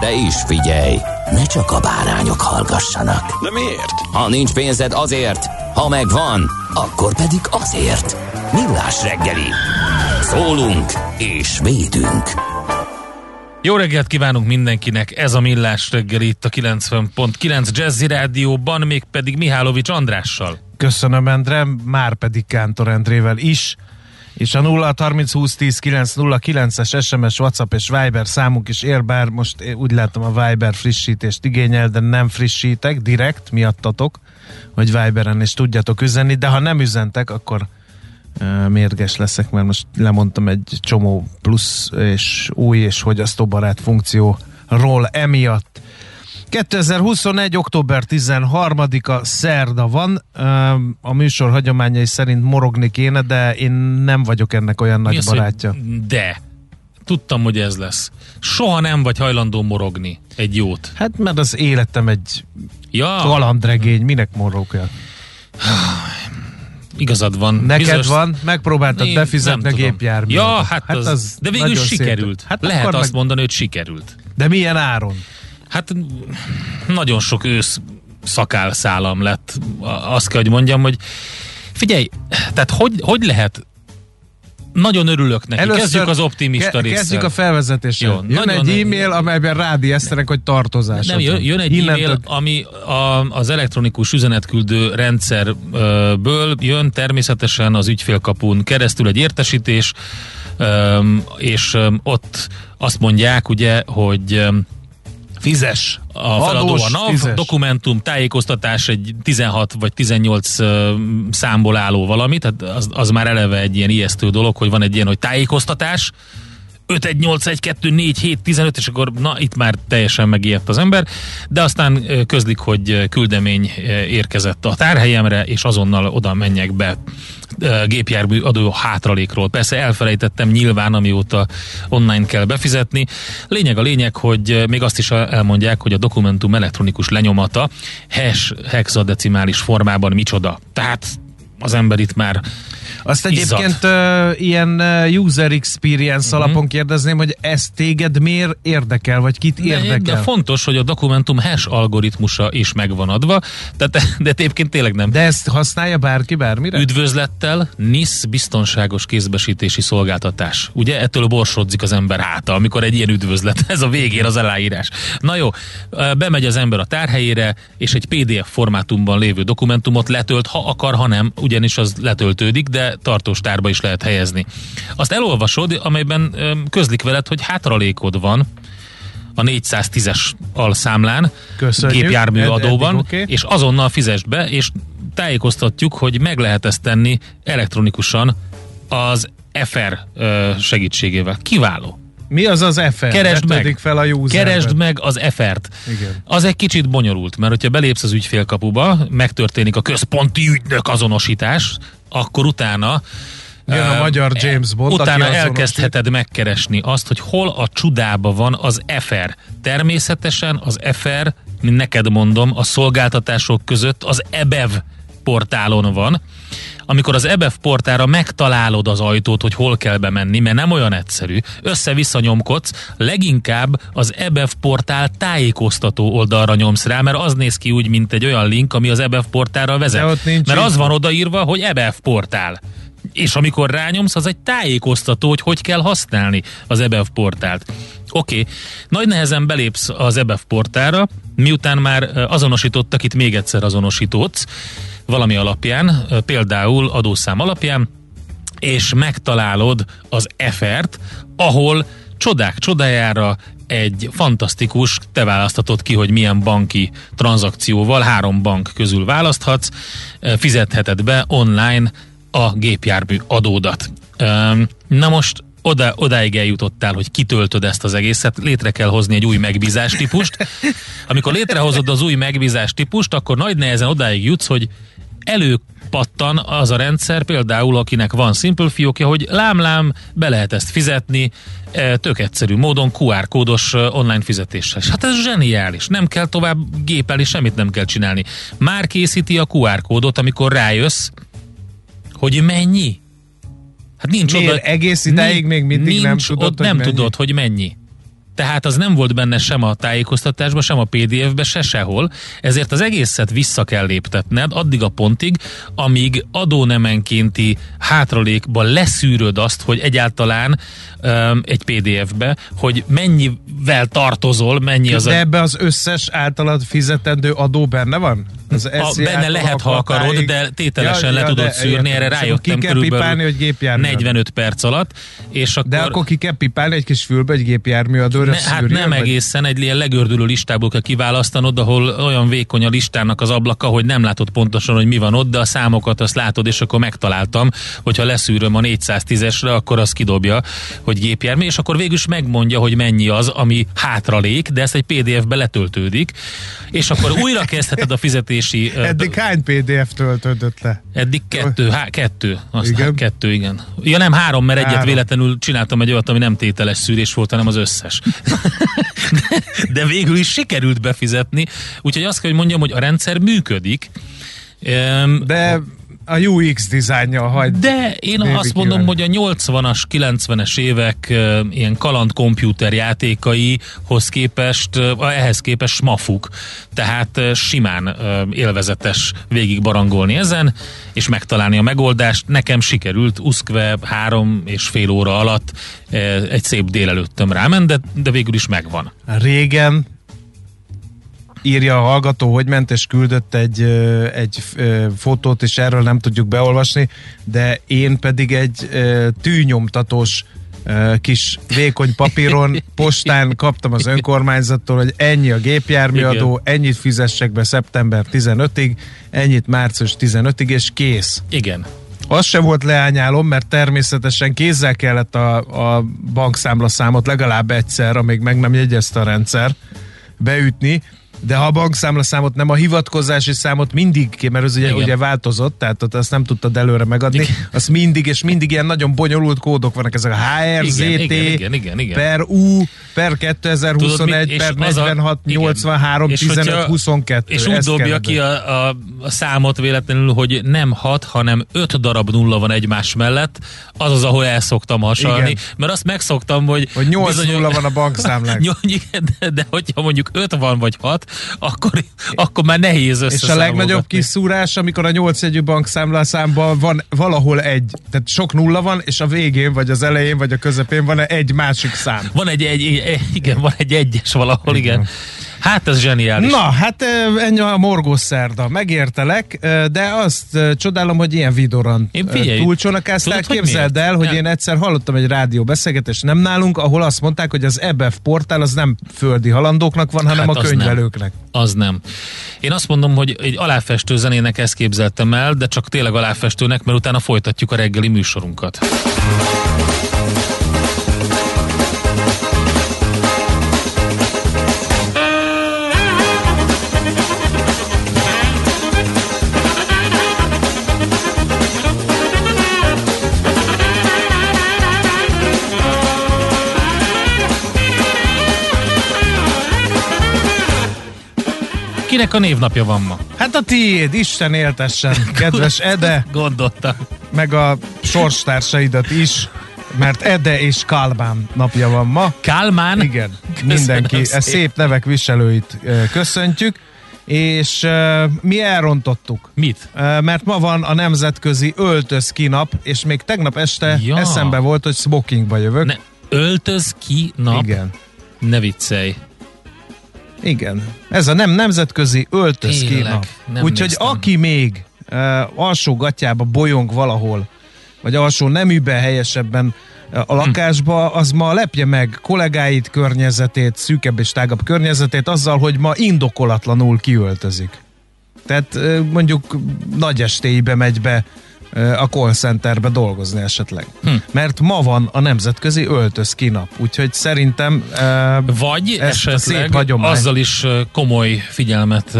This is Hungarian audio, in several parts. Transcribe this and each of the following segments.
De is figyelj, ne csak a bárányok hallgassanak. De miért? Ha nincs pénzed azért, ha megvan, akkor pedig azért. Millás reggeli. Szólunk és védünk. Jó reggelt kívánunk mindenkinek, ez a Millás reggeli itt a 90.9 Jazzy Rádióban, mégpedig Mihálovics Andrással. Köszönöm, Endre, már pedig Kántor Endrével is. És a 0 30 20 10 9 0 9-es SMS, WhatsApp és Viber számunk is ér, bár most úgy látom a Viber frissítést igényel, de nem frissítek, direkt miattatok, hogy Viberen is tudjatok üzenni, de ha nem üzentek, akkor uh, mérges leszek, mert most lemondtam egy csomó plusz és új és fogyasztóbarát funkcióról emiatt. 2021. október 13-a szerda van. A műsor hagyományai szerint morogni kéne, de én nem vagyok ennek olyan nagy Mi az, barátja. De. Tudtam, hogy ez lesz. Soha nem vagy hajlandó morogni egy jót. Hát mert az életem egy Ja, kalandregény, minek morogjak? igazad van. Neked Bizonyos- van, megpróbáltad Én befizetni a gépjárművet. Ja, hát, az, az de végül sikerült. Hát Hát Lehet akkor azt meg- mondani, hogy sikerült. De milyen áron? Hát nagyon sok ősz szakálszálam lett. Azt kell, hogy mondjam, hogy figyelj, tehát hogy, hogy lehet nagyon örülök neki. Először kezdjük az optimista ke- résszel. Kezdjük a felvezetéssel. Jó, Jön egy e-mail, amelyben rádi esztenek, hogy tartozás. Nem, jön, jön egy e-mail, ami a, az elektronikus üzenetküldő rendszerből jön természetesen az ügyfélkapun keresztül egy értesítés, és ott azt mondják ugye, hogy Fizes. a feladó a NAV, fizes. dokumentum, tájékoztatás egy 16 vagy 18 ö, számból álló valami, tehát az, az már eleve egy ilyen ijesztő dolog, hogy van egy ilyen, hogy tájékoztatás, 5, 1, 8, 1, 2, 4, 7, 15, és akkor na, itt már teljesen megijedt az ember, de aztán közlik, hogy küldemény érkezett a tárhelyemre, és azonnal oda menjek be gépjármű adó hátralékról. Persze elfelejtettem nyilván, amióta online kell befizetni. Lényeg a lényeg, hogy még azt is elmondják, hogy a dokumentum elektronikus lenyomata hash hexadecimális formában micsoda. Tehát az ember itt már Azt Izzad. egyébként uh, ilyen user experience Mhm. alapon kérdezném, hogy ez téged miért érdekel, vagy kit De, de érdekel? fontos, hogy a dokumentum hash algoritmusa is megvan adva, tehát, de egyébként tényleg nem. De ezt használja bárki bármire? Üdvözlettel NIS biztonságos kézbesítési szolgáltatás. Ugye ettől borsodzik az ember háta, amikor egy ilyen üdvözlet, ez a végén az aláírás. Na jó, bemegy az ember a tárhelyére, és egy PDF formátumban lévő dokumentumot letölt, ha akar, ha nem, ugyanis az letöltődik, de tartós tárba is lehet helyezni. Azt elolvasod, amelyben közlik veled, hogy hátralékod van, a 410-es alszámlán, Köszönjük. gépjármű Ed- adóban, eddig oké. és azonnal fizest be, és tájékoztatjuk, hogy meg lehet ezt tenni elektronikusan az FR segítségével. Kiváló. Mi az az FR? Keresd meg. Fel a user Keresd meg az FR-t. Igen. Az egy kicsit bonyolult, mert hogyha belépsz az ügyfélkapuba, megtörténik a központi ügynök azonosítás, akkor utána Jön a magyar James Bond, aki Utána azonosít. elkezdheted megkeresni azt, hogy hol a csudába van az FR. Természetesen az FR, mint neked mondom, a szolgáltatások között az EBEV portálon van. Amikor az EBEV portára megtalálod az ajtót, hogy hol kell bemenni, mert nem olyan egyszerű, össze-vissza nyomkodsz, leginkább az EBEV portál tájékoztató oldalra nyomsz rá, mert az néz ki úgy, mint egy olyan link, ami az EBEV portálra vezet. Mert az van odaírva, hogy EBEV portál. és amikor rányomsz, az egy tájékoztató, hogy hogy kell használni az EBEV portált. Oké, okay. nagy nehezen belépsz az EBEV portára, miután már azonosítottak, itt még egyszer azonosítódsz valami alapján, például adószám alapján, és megtalálod az efert, ahol csodák csodájára egy fantasztikus, te választatod ki, hogy milyen banki tranzakcióval, három bank közül választhatsz, fizetheted be online a gépjármű adódat. Na most oda, odáig eljutottál, hogy kitöltöd ezt az egészet, létre kell hozni egy új megbízás típust. Amikor létrehozod az új megbízás típust, akkor nagy nehezen odáig jutsz, hogy előpattan az a rendszer, például akinek van Simple fiókja, hogy lám-lám, be lehet ezt fizetni, e, tök egyszerű módon QR kódos e, online fizetéssel. Hát ez zseniális, nem kell tovább gépelni, semmit nem kell csinálni. Már készíti a QR kódot, amikor rájössz, hogy mennyi. Hát nincs Miért? oda. Egész ideig még mindig nem tudod, ott, hogy nem mennyi? tudod, hogy mennyi. Tehát az nem volt benne sem a tájékoztatásban, sem a PDF-be, se sehol, ezért az egészet vissza kell léptetned addig a pontig, amíg adónemenkénti hátralékba leszűröd azt, hogy egyáltalán um, egy PDF-be, hogy mennyivel tartozol, mennyi az De a... ebbe az összes általad fizetendő adó benne van? Az a, benne lehet, ha akarod, de tételesen ja, le ja, tudod de, szűrni, erre rájöttem ki kell pipálni, hogy gépjármű 45 perc alatt. És akkor, de akkor ki kell pipálni egy kis fülbe egy gépjármű adóra ne, Hát nem vagy? egészen, egy ilyen legördülő listából kell kiválasztanod, ahol olyan vékony a listának az ablaka, hogy nem látod pontosan, hogy mi van ott, de a számokat azt látod, és akkor megtaláltam, hogyha leszűröm a 410-esre, akkor az kidobja, hogy gépjármű, és akkor végül is megmondja, hogy mennyi az, ami hátralék, de ezt egy PDF-be letöltődik, és akkor újra kezdheted a fizetési... Eddig hány PDF töltődött le? Eddig kettő, há, kettő. Aztán igen? kettő, igen. Ja nem három, mert három. egyet véletlenül csináltam egy olyat, ami nem tételes szűrés volt, hanem az összes. De, de végül is sikerült befizetni, úgyhogy azt kell, hogy mondjam, hogy a rendszer működik. De a UX dizájnja hagy. De én azt mondom, hogy a 80-as, 90-es évek uh, ilyen kaland komputer játékaihoz képest, uh, ehhez képest smafuk. Tehát uh, simán uh, élvezetes végig barangolni ezen, és megtalálni a megoldást. Nekem sikerült uszkve három és fél óra alatt uh, egy szép délelőttöm rámen, de, de végül is megvan. Régen írja a hallgató, hogy ment és küldött egy, egy fotót, és erről nem tudjuk beolvasni, de én pedig egy tűnyomtatós kis vékony papíron postán kaptam az önkormányzattól, hogy ennyi a gépjárműadó, Igen. ennyit fizessek be szeptember 15-ig, ennyit március 15-ig, és kész. Igen. Az se volt leányálom, mert természetesen kézzel kellett a, a bankszámlaszámot legalább egyszer, amíg meg nem jegyezte a rendszer, beütni, de ha a bankszámlaszámot, nem a hivatkozási számot mindig, mert az ugye, ugye változott, tehát ott azt nem tudtad előre megadni, igen. azt mindig, és mindig ilyen nagyon bonyolult kódok vannak, ezek a HRZT, igen, igen, igen, igen, per U, per 2021, Tudod, per 46, a, 83, igen. 15, hogyha, 22. És úgy dobja ki a, a, a számot véletlenül, hogy nem 6, hanem 5 darab nulla van egymás mellett, az az, ahol el szoktam hasalni, igen. mert azt megszoktam, hogy... Hogy 8 bizony, nulla van a bankszámlán. de, de hogyha mondjuk 5 van vagy 6, akkor, akkor már nehéz És a legnagyobb kiszúrás, amikor a nyolc jegyű bankszámlaszámban van valahol egy, tehát sok nulla van, és a végén, vagy az elején, vagy a közepén van egy másik szám. Van egy, egy, egy igen, van egy egyes valahol, igen. igen. Hát ez zseniális. Na, hát ennyi a morgós szerda. Megértelek, de azt csodálom, hogy ilyen vidoran túlcsonakáztál. Képzeld el, hogy ja. én egyszer hallottam egy rádió beszélgetést, nem nálunk, ahol azt mondták, hogy az EBF portál az nem földi halandóknak van, hanem hát a könyvelőknek. Nem. Az nem. Én azt mondom, hogy egy aláfestő zenének ezt képzeltem el, de csak tényleg aláfestőnek, mert utána folytatjuk a reggeli műsorunkat. Kinek a névnapja van ma? Hát a tiéd, Isten éltessen, kedves Ede. Gondoltam. Meg a sorstársaidat is, mert Ede és Kálmán napja van ma. Kálmán? Igen, Köszönöm mindenki. Szép. Ez szép nevek viselőit köszöntjük és uh, mi elrontottuk. Mit? Uh, mert ma van a nemzetközi öltöz nap, és még tegnap este Ja. eszembe volt, hogy smokingba jövök. Ne, öltöz ki nap? Igen. Ne viccelj. Igen. Ez a nem nemzetközi öltöz ki Tényleg, nap. nem Úgyhogy aki még uh, alsó gatyába bolyong valahol, vagy alsó neműben helyesebben uh, a lakásba, az ma lepje meg kollégáit, környezetét, szűkebb és tágabb környezetét azzal, hogy ma indokolatlanul kiöltözik. Tehát uh, mondjuk nagy estéibe megy be a call centerbe dolgozni esetleg. Hm. Mert ma van a nemzetközi öltöz nap. Úgyhogy szerintem uh, Vagy Ezt a szép esetleg hagyomány. azzal is komoly figyelmet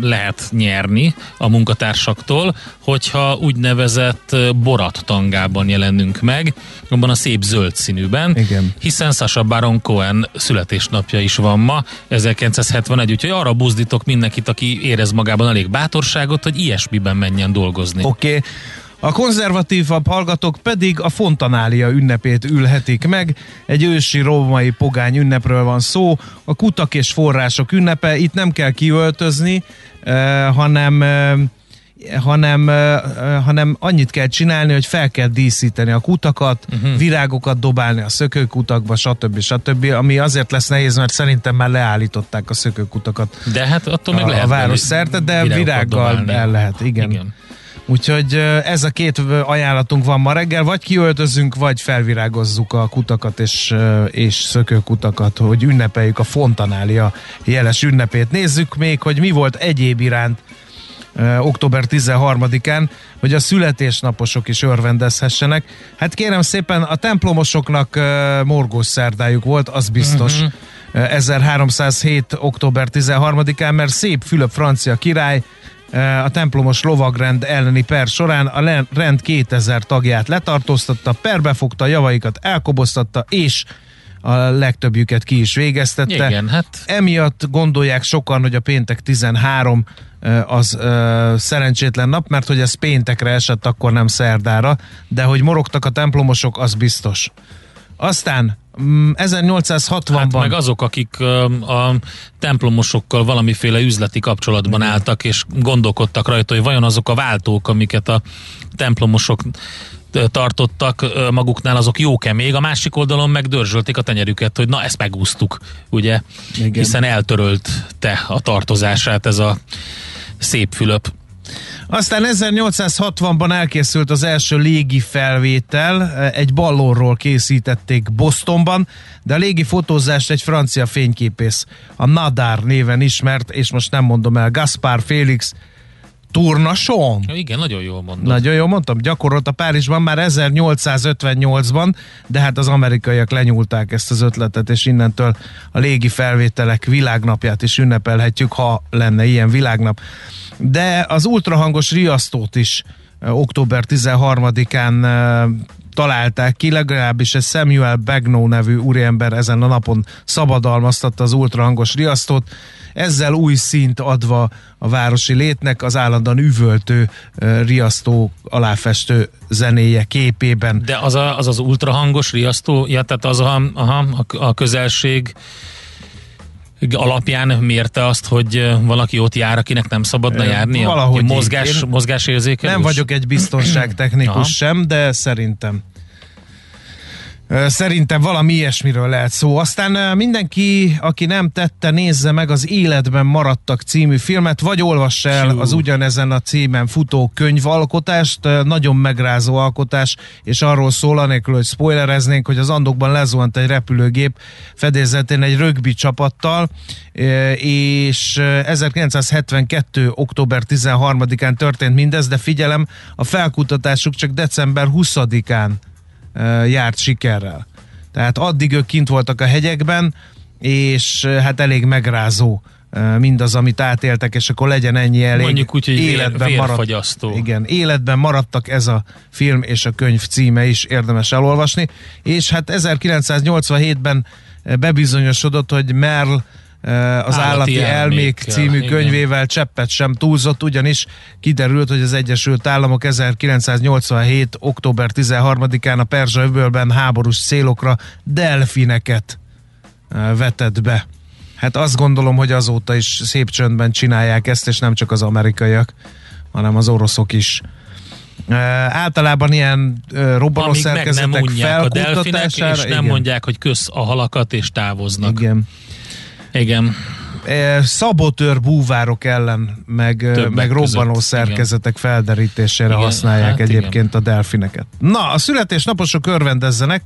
lehet nyerni a munkatársaktól, hogyha úgynevezett borat tangában jelenünk meg, abban a szép zöld színűben, Igen. hiszen Sasha Baron Cohen születésnapja is van ma, 1971, úgyhogy arra buzdítok mindenkit, aki érez magában elég bátorságot, hogy ilyesmiben menjen dolgozni. Oké. Okay. A konzervatívabb hallgatók pedig a Fontanália ünnepét ülhetik meg. Egy ősi római pogány ünnepről van szó. A kutak és források ünnepe. Itt nem kell kiöltözni, eh, hanem eh, hanem, hanem annyit kell csinálni, hogy fel kell díszíteni a kutakat, uh-huh. virágokat dobálni a szökőkutakba, stb. stb. Ami azért lesz nehéz, mert szerintem már leállították a szökőkutakat De hát attól meg a, lehet a város szerte, de virággal dobálni. el lehet, igen. Igen. Úgyhogy ez a két ajánlatunk van ma reggel, vagy kiöltözünk, vagy felvirágozzuk a kutakat és, és szökőkutakat, hogy ünnepeljük a Fontanália jeles ünnepét. Nézzük még, hogy mi volt egyéb iránt október 13-án, hogy a születésnaposok is örvendezhessenek. Hát kérem szépen, a templomosoknak ö, morgós szerdájuk volt, az biztos. Mhm. Uh-huh. 1307. október 13-án, mert szép Fülöp francia király a templomos lovagrend elleni per során a rend 2000 tagját letartóztatta, perbefogta, javaikat elkoboztatta, és a legtöbbjüket ki is végeztette. Igen, hát Emiatt gondolják sokan, hogy a péntek 13 ö, az ö, szerencsétlen nap, mert hogy ez péntekre esett, akkor nem szerdára, de hogy morogtak a templomosok, az biztos. Aztán mm, 1860-ban... Hát meg azok, akik a templomosokkal valamiféle üzleti kapcsolatban álltak, és gondolkodtak rajta, hogy vajon azok a váltók, amiket a templomosok tartottak maguknál, azok jók-e még, a másik oldalon megdörzsölték a tenyerüket, hogy na ezt megúsztuk, ugye, Igen. hiszen eltörölte a tartozását ez a szép Fülöp. Aztán 1860-ban elkészült az első légi felvétel, egy ballonról készítették Bostonban, de a légi fotózást egy francia fényképész, a Nadar néven ismert, és most nem mondom el, Gaspar Félix Tournachon. Ja, igen, nagyon jól mondod. Nagyon jól mondtam, gyakorolt a Párizsban már 1858-ban, de hát az amerikaiak lenyúlták ezt az ötletet, és innentől a légi felvételek világnapját is ünnepelhetjük, ha lenne ilyen világnap. De az ultrahangos riasztót is október 13-án eh, találták ki, legalábbis egy Samuel Bagnó nevű úriember ezen a napon szabadalmaztatta az ultrahangos riasztót, ezzel új szint adva a városi létnek az állandóan üvöltő riasztó aláfestő zenéje képében. De az a, az, az ultrahangos riasztó, ja, tehát az a, aha, a, a közelség alapján mérte azt, hogy valaki ott jár, akinek nem szabadna Ö, járnia? valahogy így. Mozgás, Én mozgásérzékelős? Nem vagyok egy biztonságtechnikus sem, de szerintem Szerintem valami ilyesmiről lehet szó. Aztán mindenki, aki nem tette, nézze meg az Életben maradtak című filmet, vagy olvassa el az ugyanezen a címen futó könyvalkotást, nagyon megrázó alkotás, és arról szól, anélkül, hogy spoilereznénk, hogy az Andokban lezuhant egy repülőgép fedélzetén egy rögbi csapattal, és ö, 1972. október 13-án történt mindez, de figyelem, a felkutatásuk csak december 20-án ö, járt sikerrel. Tehát addig ők kint voltak a hegyekben, és hát elég megrázó mindaz, amit átéltek, és akkor legyen ennyi elég. Mondjuk úgy, hogy vér- vérfagyasztó. Igen, életben maradtak ez a film és a könyv címe is érdemes elolvasni, és hát 1987-ben bebizonyosodott, hogy Merl eh, az Állati Állati, Elmék elmék, című igen. könyvével cseppet sem túlzott, ugyanis kiderült, hogy az Egyesült Államok 1987. október 13-án a Perzsa öbölben háborús célokra delfineket eh, vetett be. Hát azt gondolom, hogy azóta is szép csöndben csinálják ezt, és nem csak az amerikaiak, hanem az oroszok is. E, általában ilyen meg nem unják a delfinek, felkutatására. és nem igen, mondják, hogy kösz a halakat, és távoznak. Igen. Igen. E, szabotőr búvárok ellen, meg, e, Többek meg robbanó között, szerkezetek felderítésére Igen, használják hát egyébként a delfineket. Na, a születésnaposok örvendezzenek,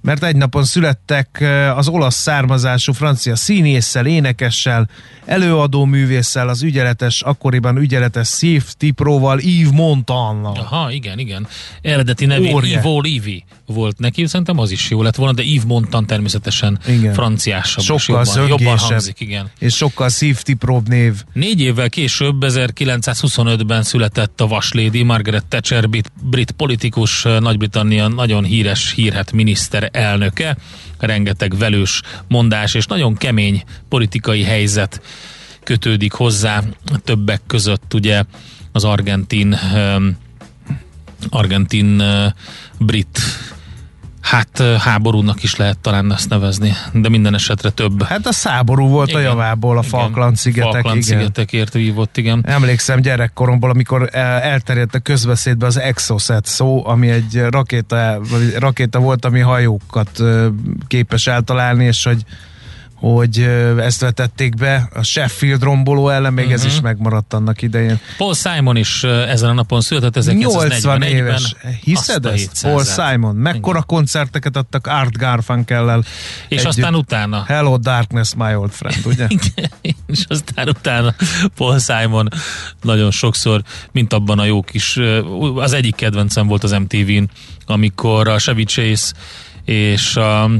mert egy napon születtek eh, az olasz származású francia színésszel, énekessel, előadó művésszel, az ügyeletes, akkoriban ügyeletes Safety Pro-val, Yves Montannal. Aha, igen, igen. Eredeti nevén Óriás. Ivo Livi volt neki, szerintem az is jó lett volna, de Yves Montan természetesen Igen. franciásabb, Sokkal jobban, jobban hangzik, igen. És sokkal Pro név. Négy évvel később, 1925-ben született a Vaslédi Margaret Thatcher, brit, brit politikus, Nagy-Britannia nagyon híres, hírhet miniszter elnöke, rengeteg velős mondás és nagyon kemény politikai helyzet kötődik hozzá, többek között ugye az argentin um, argentin uh, brit hát háborúnak is lehet talán ezt nevezni, de minden esetre több. Hát a száború volt Igen. a javából, a. Falkland-szigetek. Falkland igen. szigetekért vívott, igen. Emlékszem gyerekkoromból, amikor el- elterjedt a közbeszédbe az Exocet szó, ami egy rakéta, rakéta volt, ami hajókat képes eltalálni, és hogy hogy ezt vetették be a Sheffield romboló ellen, még uh-huh. ez Mhm. is megmaradt annak idején. Paul Simon is ezen a napon született 80 1941-ben. éves. Hiszed ezt? Paul 700-át. Simon. Mekkora Igen. koncerteket adtak Art Garfunkellel. És együtt. aztán utána. Hello Darkness, my old friend, ugye? És aztán utána Paul Simon nagyon sokszor, mint abban a jó kis, az egyik kedvencem volt az MTV-n, amikor a Chevy Chase és a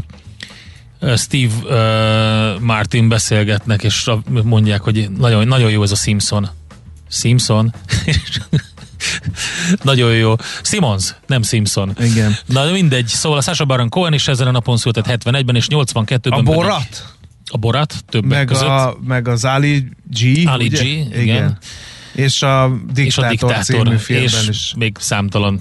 Steve uh, Martin beszélgetnek, és mondják, hogy nagyon, nagyon jó ez a Simpson. Simpson? nagyon jó. Simmons, nem Simpson. Igen. Na de mindegy, szóval a Sasha Baron Cohen is ezen a napon született 71-ben, és 82-ben A pedig- Borat? A Borat, többek Meg, között. a, meg az Ali G. Ali ugye? G, igen. És a Diktátor, és a diktátor, című filmben és is. még számtalan.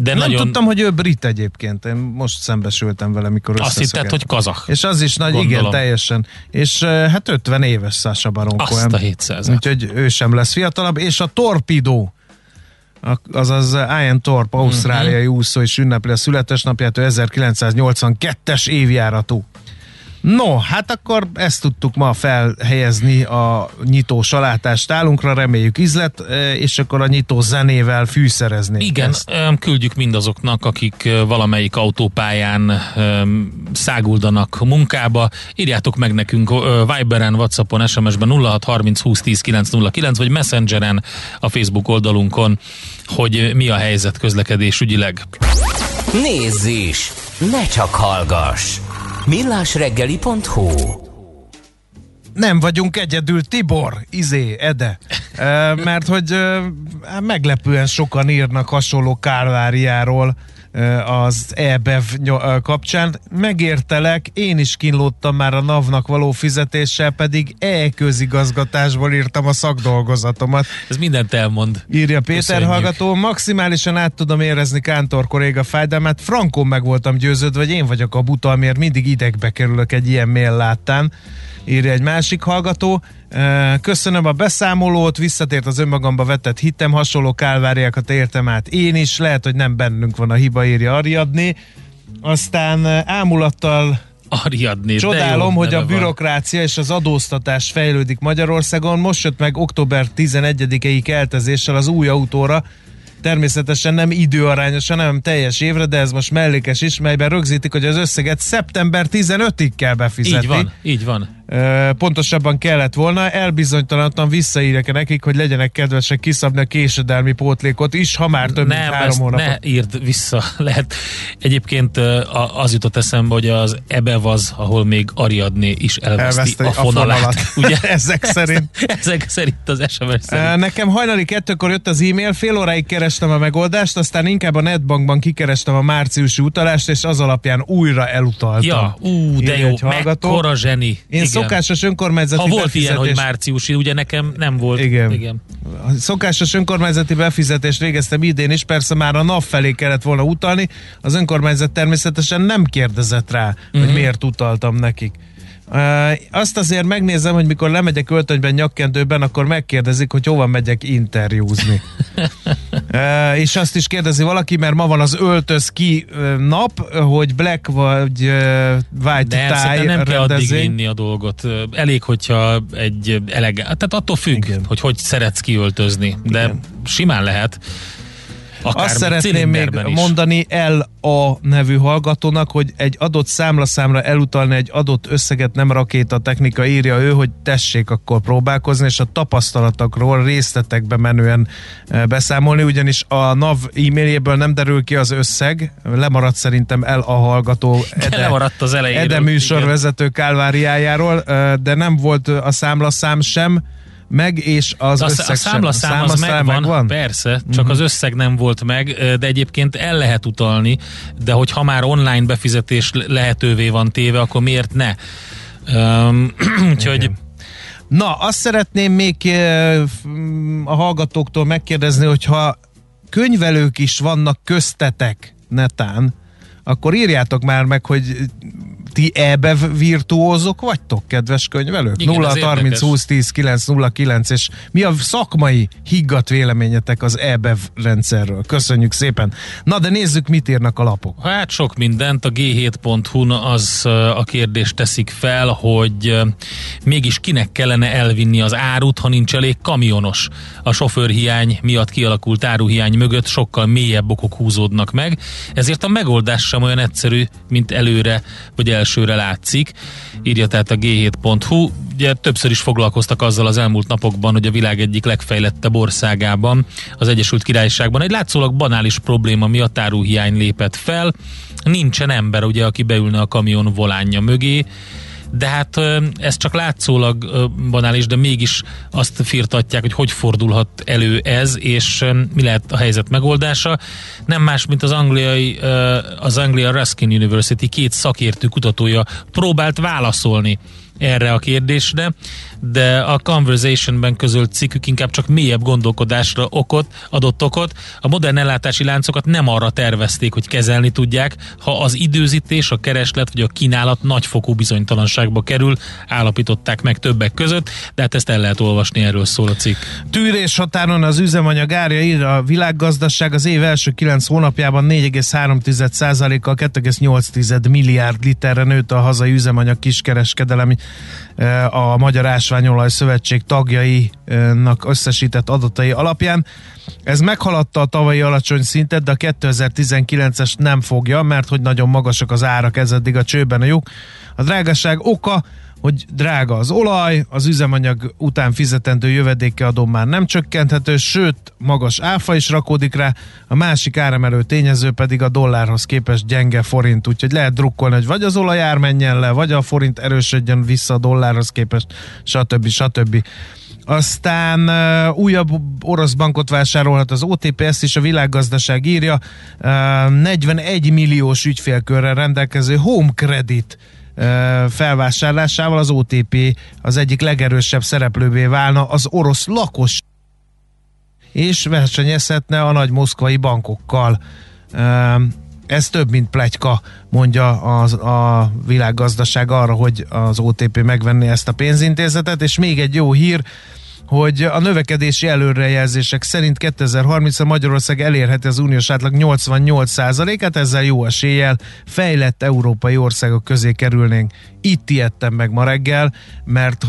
De Nem nagyon tudtam, hogy ő brit egyébként. Én most szembesültem vele, mikor azt hitted, hogy kazak. És az is nagy, igen, Gondolom. teljesen. És hát 50 éves Sasha Baron Azt Cohen. a 700 Úgyhogy ő sem lesz fiatalabb. És a Torpedo, a- azaz Ian Thorpe, ausztráliai Mhm. úszó is ünnepli a születésnapját, ő 1982-es évjáratú. No, hát akkor ezt tudtuk ma felhelyezni a nyitó salátás tálunkra, reméljük ízlet, eh, és akkor a nyitó zenével fűszerezni. Igen, Ezt. öm, küldjük mindazoknak, akik ö, valamelyik autópályán száguldanak munkába. Írjátok meg nekünk Viberen, Whatsappon, SMS-ben 0630 20 10 909, vagy Messengeren a Facebook oldalunkon, hogy mi a helyzet közlekedésügyileg. Nézz is! Ne csak hallgass! millásreggeli.hu Nem vagyunk egyedül, Tibor, izé, Ede. Mert hogy e, meglepően sokan írnak hasonló kárváriáról e, az EBEV kapcsán. Megértelek, én is kínlódtam már a NAV-nak való fizetéssel, pedig e-közigazgatásból írtam a szakdolgozatomat. Ez mindent elmond. Írja Péter Köszönjük. hallgató, maximálisan át tudom érezni Kántor kolléga fájdalmát, frankon meg voltam győződve, hogy én vagyok a buta, amiért mindig idegbe kerülök egy ilyen mail láttán. Írja egy másik hallgató. "Ö, Köszönöm a beszámolót, visszatért az önmagamba vetett hitem, hasonló kálváriákat értem át én is, lehet, hogy nem bennünk van a hiba, írja Ariadni. Aztán ámulattal Ariadné, de Csodálom, hogy a neve van. bürokrácia és az adóztatás fejlődik Magyarországon. Most jött meg október 11-i keltezéssel az új autóra. Természetesen nem időarányosan, hanem teljes évre, de ez most mellékes is, melyben rögzítik, hogy az összeget szeptember 15-ig kell befizetni. Így van, így van. Pontosabban kellett volna, elbizonytalanodtam visszaírjak nekik, hogy legyenek kedvesek kiszabni a késedelmi pótlékot is, ha már több mint nem, három ezt hónapot. ne írd vissza. Lehet. Egyébként az jutott eszembe, hogy az Ebev az, ahol még Ariadné is elveszti Elveszti a a fonalát. fonalat. Ugye? Ezek szerint. Ezek szerint az SMS szerint. Nekem hajnali kettőkor jött az e-mail, fél óráig kerestem a megoldást, aztán inkább a netbankban kikerestem a márciusi utalást, és az alapján újra elutaltam. Ja, ú, de Írja jó, mekkora zseni. Én Igen. Szokásos önkormányzati Ha volt befizetés... ilyen, hogy márciusi, ugye nekem nem volt. Igen. Igen. Szokásos önkormányzati befizetést végeztem idén is, persze már a NAV felé kellett volna utalni, az önkormányzat természetesen nem kérdezett rá, Mhm. hogy miért utaltam nekik. Azt azért megnézem, hogy mikor lemegyek öltönyben, nyakkendőben, akkor megkérdezik, hogy hova megyek interjúzni. és azt is kérdezi valaki, mert ma van az öltöz ki nap, hogy black vagy white De tie nem kell addig vinni a dolgot. Elég, hogyha egy elegá... Tehát attól függ, Igen. hogy hogy szeretsz kiöltözni. De Igen. simán lehet. Akár Azt szeretném még is. mondani el a nevű hallgatónak, hogy egy adott számlaszámra elutalni egy adott összeget nem rakéta technika, írja ő, hogy tessék akkor próbálkozni, és a tapasztalatokról részletekbe menően eh, beszámolni, ugyanis a NAV e-mailjéből nem derül ki az összeg, lemaradt szerintem el a hallgató De lemaradt az elejéről. Ede igen. műsorvezető kálváriájáról, eh, de nem volt a számlaszám sem, meg, és az a, összeg a számlaszám sem. az Számlaszám megvan, megvan? persze, csak az összeg nem volt meg, de egyébként el lehet utalni, de hogy ha már online befizetés lehetővé van téve, akkor miért ne? Um, úgyhogy. Na, azt szeretném még a hallgatóktól megkérdezni, hogyha könyvelők is vannak köztetek netán, akkor írjátok már meg, hogy ti ebbe virtuózok vagytok, kedves könyvelők? Igen, 0 ez 30 érdekes. 20 10 9 0 9 és mi a szakmai higgadt véleményetek az EBEV rendszerről? Köszönjük szépen. Na, de nézzük, mit írnak a lapok. Hát sok mindent, a g7.hu-n az a kérdést teszik fel, hogy mégis kinek kellene elvinni az árut, ha nincs elég kamionos. A sofőrhiány miatt kialakult áruhiány mögött sokkal mélyebb okok húzódnak meg, ezért a megoldás sem olyan egyszerű, mint előre vagy elsőre látszik. Írja tehát a g7.hu. Ugye többször is foglalkoztak azzal az elmúlt napokban, hogy a világ egyik legfejlettebb országában, az Egyesült Királyságban egy látszólag banális probléma miatt áruhiány lépett fel. Nincsen ember, ugye, aki beülne a kamion volánja mögé, de hát ez csak látszólag banális, de mégis azt firtatják, hogy hogy fordulhat elő ez, és mi lehet a helyzet megoldása. Nem más, mint az angliai, az Anglia Ruskin University két szakértő kutatója próbált válaszolni erre a kérdésre, de a Conversationben közölt cikkük inkább csak mélyebb gondolkodásra okot, adott okot. A modern ellátási láncokat nem arra tervezték, hogy kezelni tudják, ha az időzítés, a kereslet vagy a kínálat nagyfokú bizonytalanságba kerül, állapították meg többek között, de hát ezt el lehet olvasni, erről szól a cikk. Tűrés határon az üzemanyag árja ír a világgazdaság az év első 9 hónapjában 4,3%-kal 2,8 milliárd literre nőtt a hazai üzemanyag kiskereskedelem eh, a Magyar Ásványolaj Szövetség tagjainak összesített adatai alapján. Ez meghaladta a tavalyi alacsony szintet, de a 2019-es nem fogja, mert hogy nagyon magasak az árak, ez eddig a csőben a lyuk. A drágaság oka hogy drága az olaj, az üzemanyag után fizetendő jövedéke adó már nem csökkenthető, sőt, magas áfa is rakódik rá, a másik áremelő tényező pedig a dollárhoz képest gyenge forint, úgyhogy lehet drukkolni, hogy vagy az olajár menjen le, vagy a forint erősödjön vissza a dollárhoz képest, stb. stb. Aztán uh, újabb orosz bankot vásárolhat az OTP, ezt is a világgazdaság írja. Uh, 41 milliós ügyfélkörrel rendelkező Home Credit uh, felvásárlásával az OTP az egyik legerősebb szereplővé válna az orosz lakos és versenyezhetne a nagy moszkvai bankokkal. Ez több, mint plegyka, mondja az, a világgazdaság arra, hogy az OTP megvenni ezt a pénzintézetet, és még egy jó hír, hogy a növekedési előrejelzések szerint 2030-ra Magyarország elérheti az uniós átlag 88%-át, ezzel jó eséllyel fejlett európai országok közé kerülnénk. Itt ijedtem meg ma reggel, mert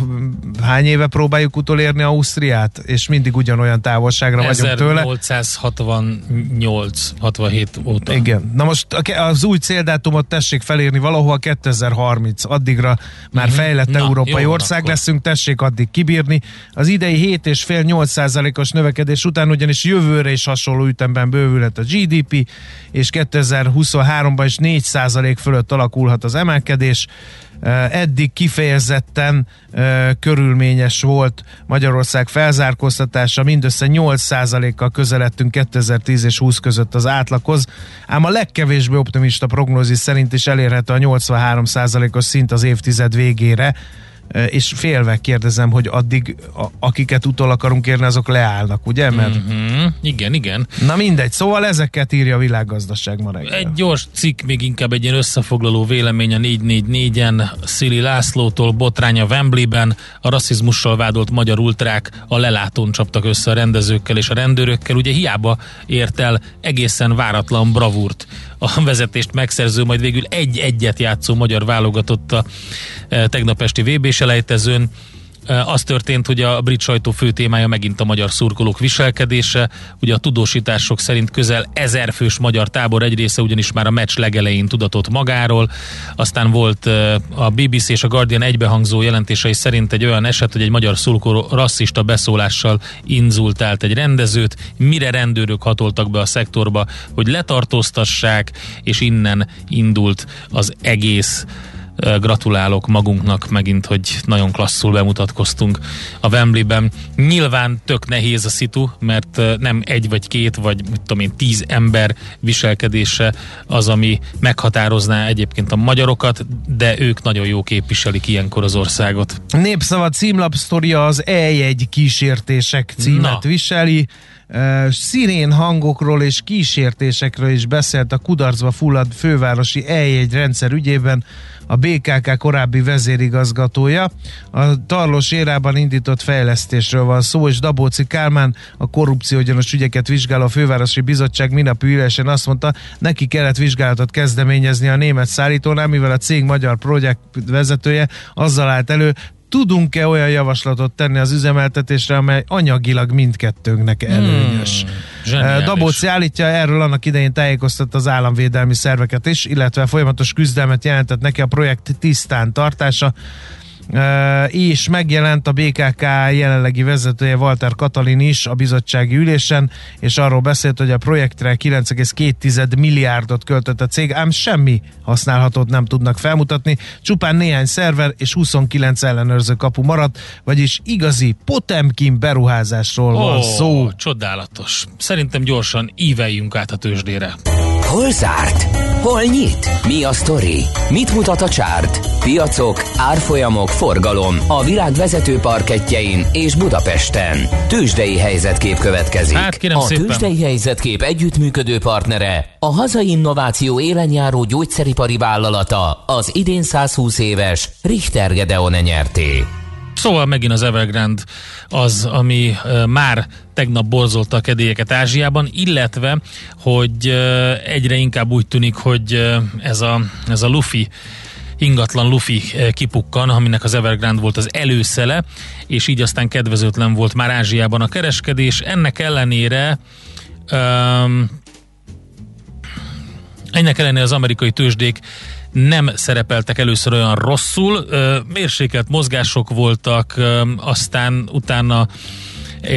hány éve próbáljuk utolérni Ausztriát, és mindig ugyanolyan távolságra vagyunk tőle. 1868-67 óta. Igen. Na most az új céldátumot tessék felírni valahol 2030. Addigra már Mhm. fejlett Na, európai jó ország akkor. leszünk, tessék addig kibírni. Az idei 7,5-8 százalékos növekedés után ugyanis jövőre is hasonló ütemben bővülhet a GDP, és 2023-ban is 4 százalék fölött alakulhat az emelkedés. Eddig kifejezetten körülményes volt Magyarország felzárkóztatása, mindössze 8%-kal közeledtünk 2010 és 20 között az átlaghoz, ám a legkevésbé optimista prognózis szerint is elérhető a 83%-os szint az évtized végére. És félve kérdezem, hogy addig a, akiket utol akarunk érni, azok leállnak, ugye? Mert... Mm-hmm. Igen, igen. Na mindegy, szóval ezeket írja a világgazdaság ma reggel. Egy gyors cikk, még inkább egy ilyen összefoglaló vélemény a 444-en Szili Lászlótól, botránya Wembleyben, a rasszizmussal vádolt magyar ultrák a lelátón csaptak össze a rendezőkkel és a rendőrökkel. Ugye hiába ért el egészen váratlan bravúrt a vezetést megszerző, majd végül egy-egyet játszó magyar válogatott a e, tegnap esti vb selejtezőn. E, az történt, hogy a brit sajtó fő témája megint a magyar szurkolók viselkedése. Ugye a tudósítások szerint közel ezer fős magyar tábor egy része ugyanis már a meccs legelején tudatott magáról. Aztán volt a BBC és a Guardian egybehangzó jelentései szerint egy olyan eset, hogy egy magyar szurkoló rasszista beszólással inzultált egy rendezőt, mire rendőrök hatoltak be a szektorba, hogy letartóztassák, és innen indult az egész gratulálok magunknak megint, hogy nagyon klasszul bemutatkoztunk a Wembleyben. Nyilván tök nehéz a szitu, mert nem egy vagy két, vagy mit tudom én, tíz ember viselkedése az, ami meghatározná egyébként a magyarokat, de ők nagyon jó képviselik ilyenkor az országot. Népszava címlapsztoria az E1 kísértések címet Na. viseli szirén hangokról és kísértésekről is beszélt a kudarcba fullad fővárosi E1 rendszer ügyében a BKK korábbi vezérigazgatója. A Tarlós érában indított fejlesztésről van szó, és Dabóci Kálmán a korrupciógyanús ügyeket vizsgáló fővárosi bizottság minapi ülésen azt mondta, neki kellett vizsgálatot kezdeményezni a német szállítónál, mivel a cég magyar projekt vezetője azzal állt elő, tudunk-e olyan javaslatot tenni az üzemeltetésre, amely anyagilag mindkettőnknek előnyös. Hmm, Dabóci állítja, erről annak idején tájékoztatta az államvédelmi szerveket is, illetve folyamatos küzdelmet jelentett neki a projekt tisztán tartása és megjelent a BKK jelenlegi vezetője Walter Katalin is a bizottsági ülésen, és arról beszélt, hogy a projektre 9,2 milliárdot költött a cég, ám semmi használhatót nem tudnak felmutatni, csupán néhány szerver és 29 ellenőrző kapu maradt, vagyis igazi Potemkin beruházásról oh, van szó. Csodálatos. Szerintem gyorsan íveljünk át a tőzsdére. Hol zárt? Hol nyit? Mi a sztori? Mit mutat a csárt? Piacok, árfolyamok, forgalom a világ vezető parketjein és Budapesten. Tősdei helyzetkép következik. Hát, a szépen. Tősdei helyzetkép együttműködő partnere a hazai innováció élenjáró gyógyszeripari vállalata az idén 120 éves Richter Gedeon nyerté. Szóval megint az Evergrande az, ami már tegnap borzolta a kedélyeket Ázsiában, illetve, hogy egyre inkább úgy tűnik, hogy ez, a, ez a Luffy ingatlan Luffy kipukkan, aminek az Evergrande volt az előszele, és így aztán kedvezőtlen volt már Ázsiában a kereskedés. Ennek ellenére um, ennek ellenére az amerikai tőzsdék nem szerepeltek először olyan rosszul, mérsékelt mozgások voltak, aztán utána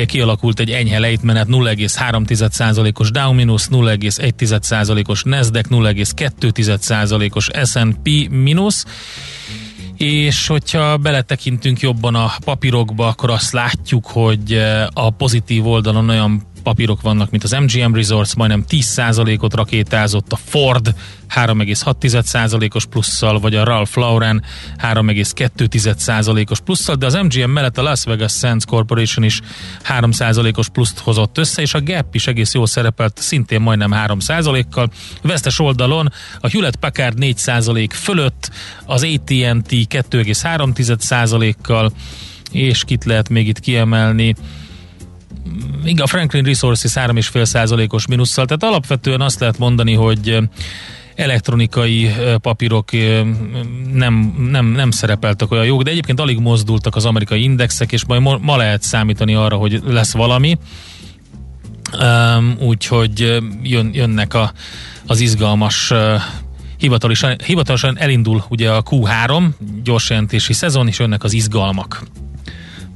kialakult egy enyhe lejtmenet 0,3%-os Dow mínusz, 0,1%-os Nasdaq, 0,2%-os S&P mínusz, és hogyha beletekintünk jobban a papírokba, akkor azt látjuk, hogy a pozitív oldalon olyan papírok vannak, mint az MGM Resorts, majdnem 10%-ot rakétázott, a Ford 3,6%-os plusszal, vagy a Ralph Lauren 3,2%-os plusszal, de az MGM mellett a Las Vegas Sands Corporation is 3%-os pluszt hozott össze, és a Gap is egész jól szerepelt, szintén majdnem 3%-kal. Vesztes oldalon a Hewlett Packard 4% fölött, az AT&T 2,3%-kal, és kit lehet még itt kiemelni? Igen, a Franklin Resources 3,5%-os minusszal, tehát alapvetően azt lehet mondani, hogy elektronikai papírok nem, nem, nem szerepeltek olyan jók, de egyébként alig mozdultak az amerikai indexek, és majd ma lehet számítani arra, hogy lesz valami. Úgyhogy jön, jönnek a, az izgalmas hivatalosan, hivatalosan elindul ugye a Q3 gyorsjelentési szezon, és jönnek az izgalmak.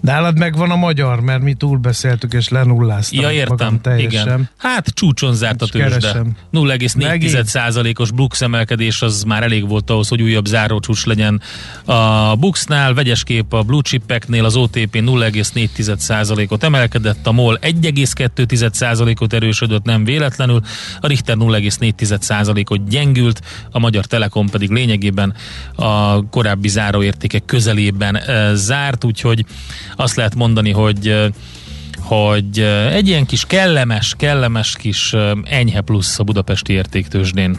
Nálad megvan a magyar, mert mi túlbeszéltük és lenulláztam. Ja, értem, igen. Hát csúcson zárt a tőzsde. keresem. 0,4%-os Brux emelkedés az már elég volt ahhoz, hogy újabb zárócsúcs legyen a Buxnál, vegyes kép a blue chipeknél az OTP 0,4%-ot emelkedett, a MOL 1,2%-ot erősödött nem véletlenül, a Richter 0,4%-ot gyengült, a Magyar Telekom pedig lényegében a korábbi záróértékek közelében eh, zárt, úgyhogy azt lehet mondani, hogy hogy egy ilyen kis kellemes, kellemes kis enyhe plusz a budapesti értéktősdén.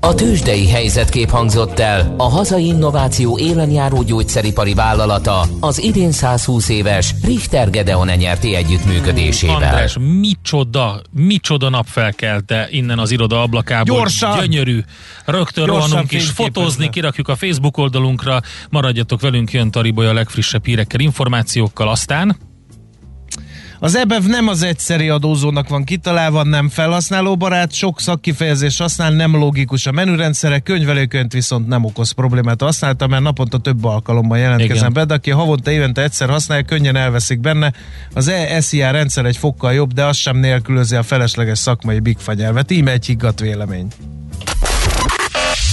A tőzsdei helyzetkép hangzott el a hazai innováció élenjáró gyógyszeripari vállalata az idén 120 éves Richter Gedeon nyerti együttműködésével. András, micsoda, micsoda napfelkelte innen az iroda ablakából. Gyorsan! Gyönyörű. Rögtön Gyorsan rohanunk és fényképezve. fotózni, kirakjuk a Facebook oldalunkra. Maradjatok velünk, jön Tariboly a legfrissebb hírekkel, információkkal. Aztán Az EBEV nem az egyszeri adózónak van kitalálva, nem felhasználóbarát, sok szakkifejezés használ, nem logikus a menürendszere, könyvelőkönyv viszont nem okoz problémát. Használtam, mert naponta több alkalommal jelentkezem be, de aki havonta évente egyszer használja, könnyen elveszik benne. Az ESIA rendszer egy fokkal jobb, de az sem nélkülözi a felesleges szakmai bigfagyelvet. Íme egy higgadt vélemény.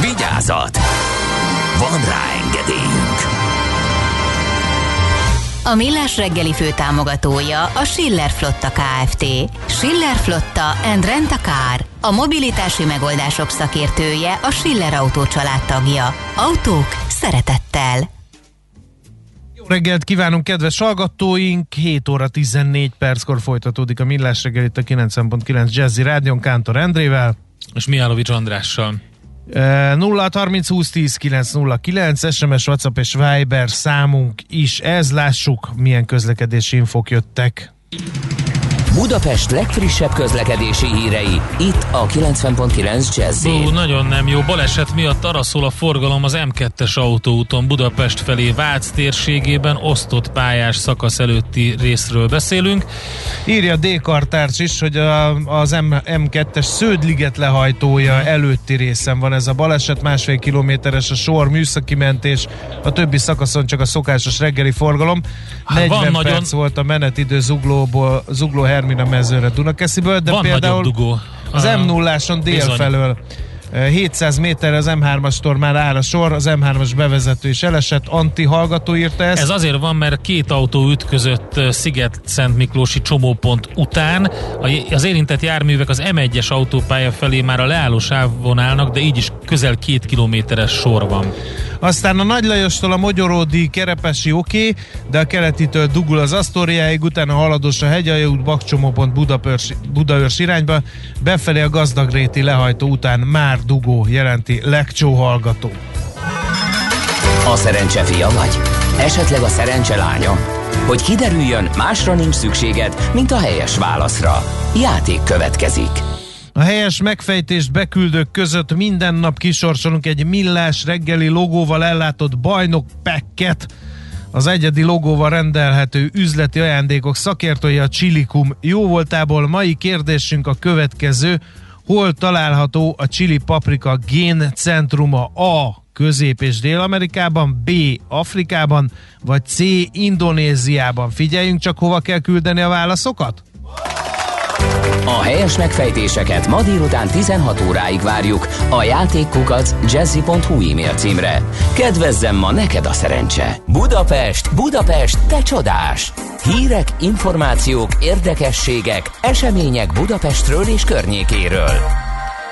Vigyázat! Van rá engedélyünk! A Millás reggeli főtámogatója a Schiller Flotta KFT. Schiller Flotta and Rent a Car. A mobilitási megoldások szakértője a Schiller Autó tagja. Autók szeretettel. Jó reggelt kívánunk, kedves hallgatóink! 7 óra 14 perckor folytatódik a Millás reggel itt a 9.9 Jazzy Rádion Kántor Endrével. és Mihálovics Andrással. E, 0 30 20 10 909 SMS, WhatsApp és Viber számunk is ez. Lássuk, milyen közlekedési infok jöttek. Budapest legfrissebb közlekedési hírei, itt a 90.9 jazz nagyon nem jó. Baleset miatt arra szól a forgalom az M2-es autóúton Budapest felé Vác térségében osztott pályás szakasz előtti részről beszélünk. Írja D. Kartárcs is, hogy a, az M, M2-es Sződliget lehajtója előtti részen van ez a baleset, másfél kilométeres a sor, műszaki mentés, a többi szakaszon csak a szokásos reggeli forgalom. Hát 40 van perc nagyon- volt a menetidő Zuglóból, Zugló Hermina mezőre Dunakesziből, de Van például dugó. az Ah, M0-áson dél bizony. felől 700 méter az M3-astól már áll a sor, az M3-as bevezető is elesett, Anti hallgató írta ezt. Ez azért van, mert két autó ütközött Sziget-Szent Miklósi csomópont után. Az érintett járművek az M1-es autópálya felé már a leálló sávon állnak, de így is közel két kilométeres sor van. Aztán a Nagy Lajostól a Mogyoródi Kerepesi oké, okay, de a keletitől dugul az Asztóriáig, utána halados a Hegyalja út, Bakcsomópont Budaörs irányba, befelé a Gazdagréti lehajtó után már dugó, jelenti Lekcsó hallgató. A szerencse fia vagy? Esetleg a szerencse lánya? Hogy kiderüljön, másra nincs szükséged, mint a helyes válaszra. Játék következik. A helyes megfejtést beküldők között minden nap kisorsolunk egy millás reggeli logóval ellátott bajnok pekket. Az egyedi logóval rendelhető üzleti ajándékok szakértője a Chilikum jó voltából. Mai kérdésünk a következő. Hol található a chili paprika gén centruma A. Közép- és Dél-Amerikában, B. Afrikában, vagy C. Indonéziában. Figyeljünk csak, hova kell küldeni a válaszokat? A helyes megfejtéseket ma délután 16 óráig várjuk a játékkukac jazzy.hu e-mail címre. Kedvezzem ma neked a szerencse! Budapest, Budapest, te csodás! Hírek, információk, érdekességek, események Budapestről és környékéről.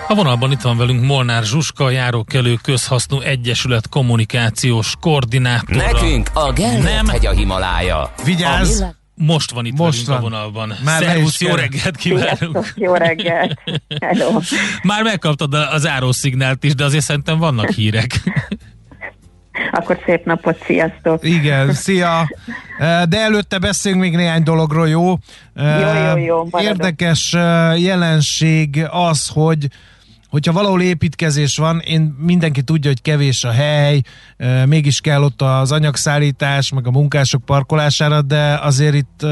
A vonalban itt van velünk Molnár Zsuska, járókelő közhasznú egyesület kommunikációs koordinátora. Nekünk a Gellért hegy a Himalája. Vigyázz! A Most van itt Most velünk van. a vonalban. Már Szervusz, is jó reggelt kívánunk! Sziasztok, jó reggelt! Hello! Már megkaptad a- az árószignált is, de azért szerintem vannak hírek. Akkor szép napot, sziasztok! Igen, szia! De előtte beszéljünk még néhány dologról, jó? Jó, jó, jó, maradok. Érdekes jelenség az, hogy hogyha valahol építkezés van, én mindenki tudja, hogy kevés a hely, mégis kell ott az anyagszállítás, meg a munkások parkolására, de azért itt,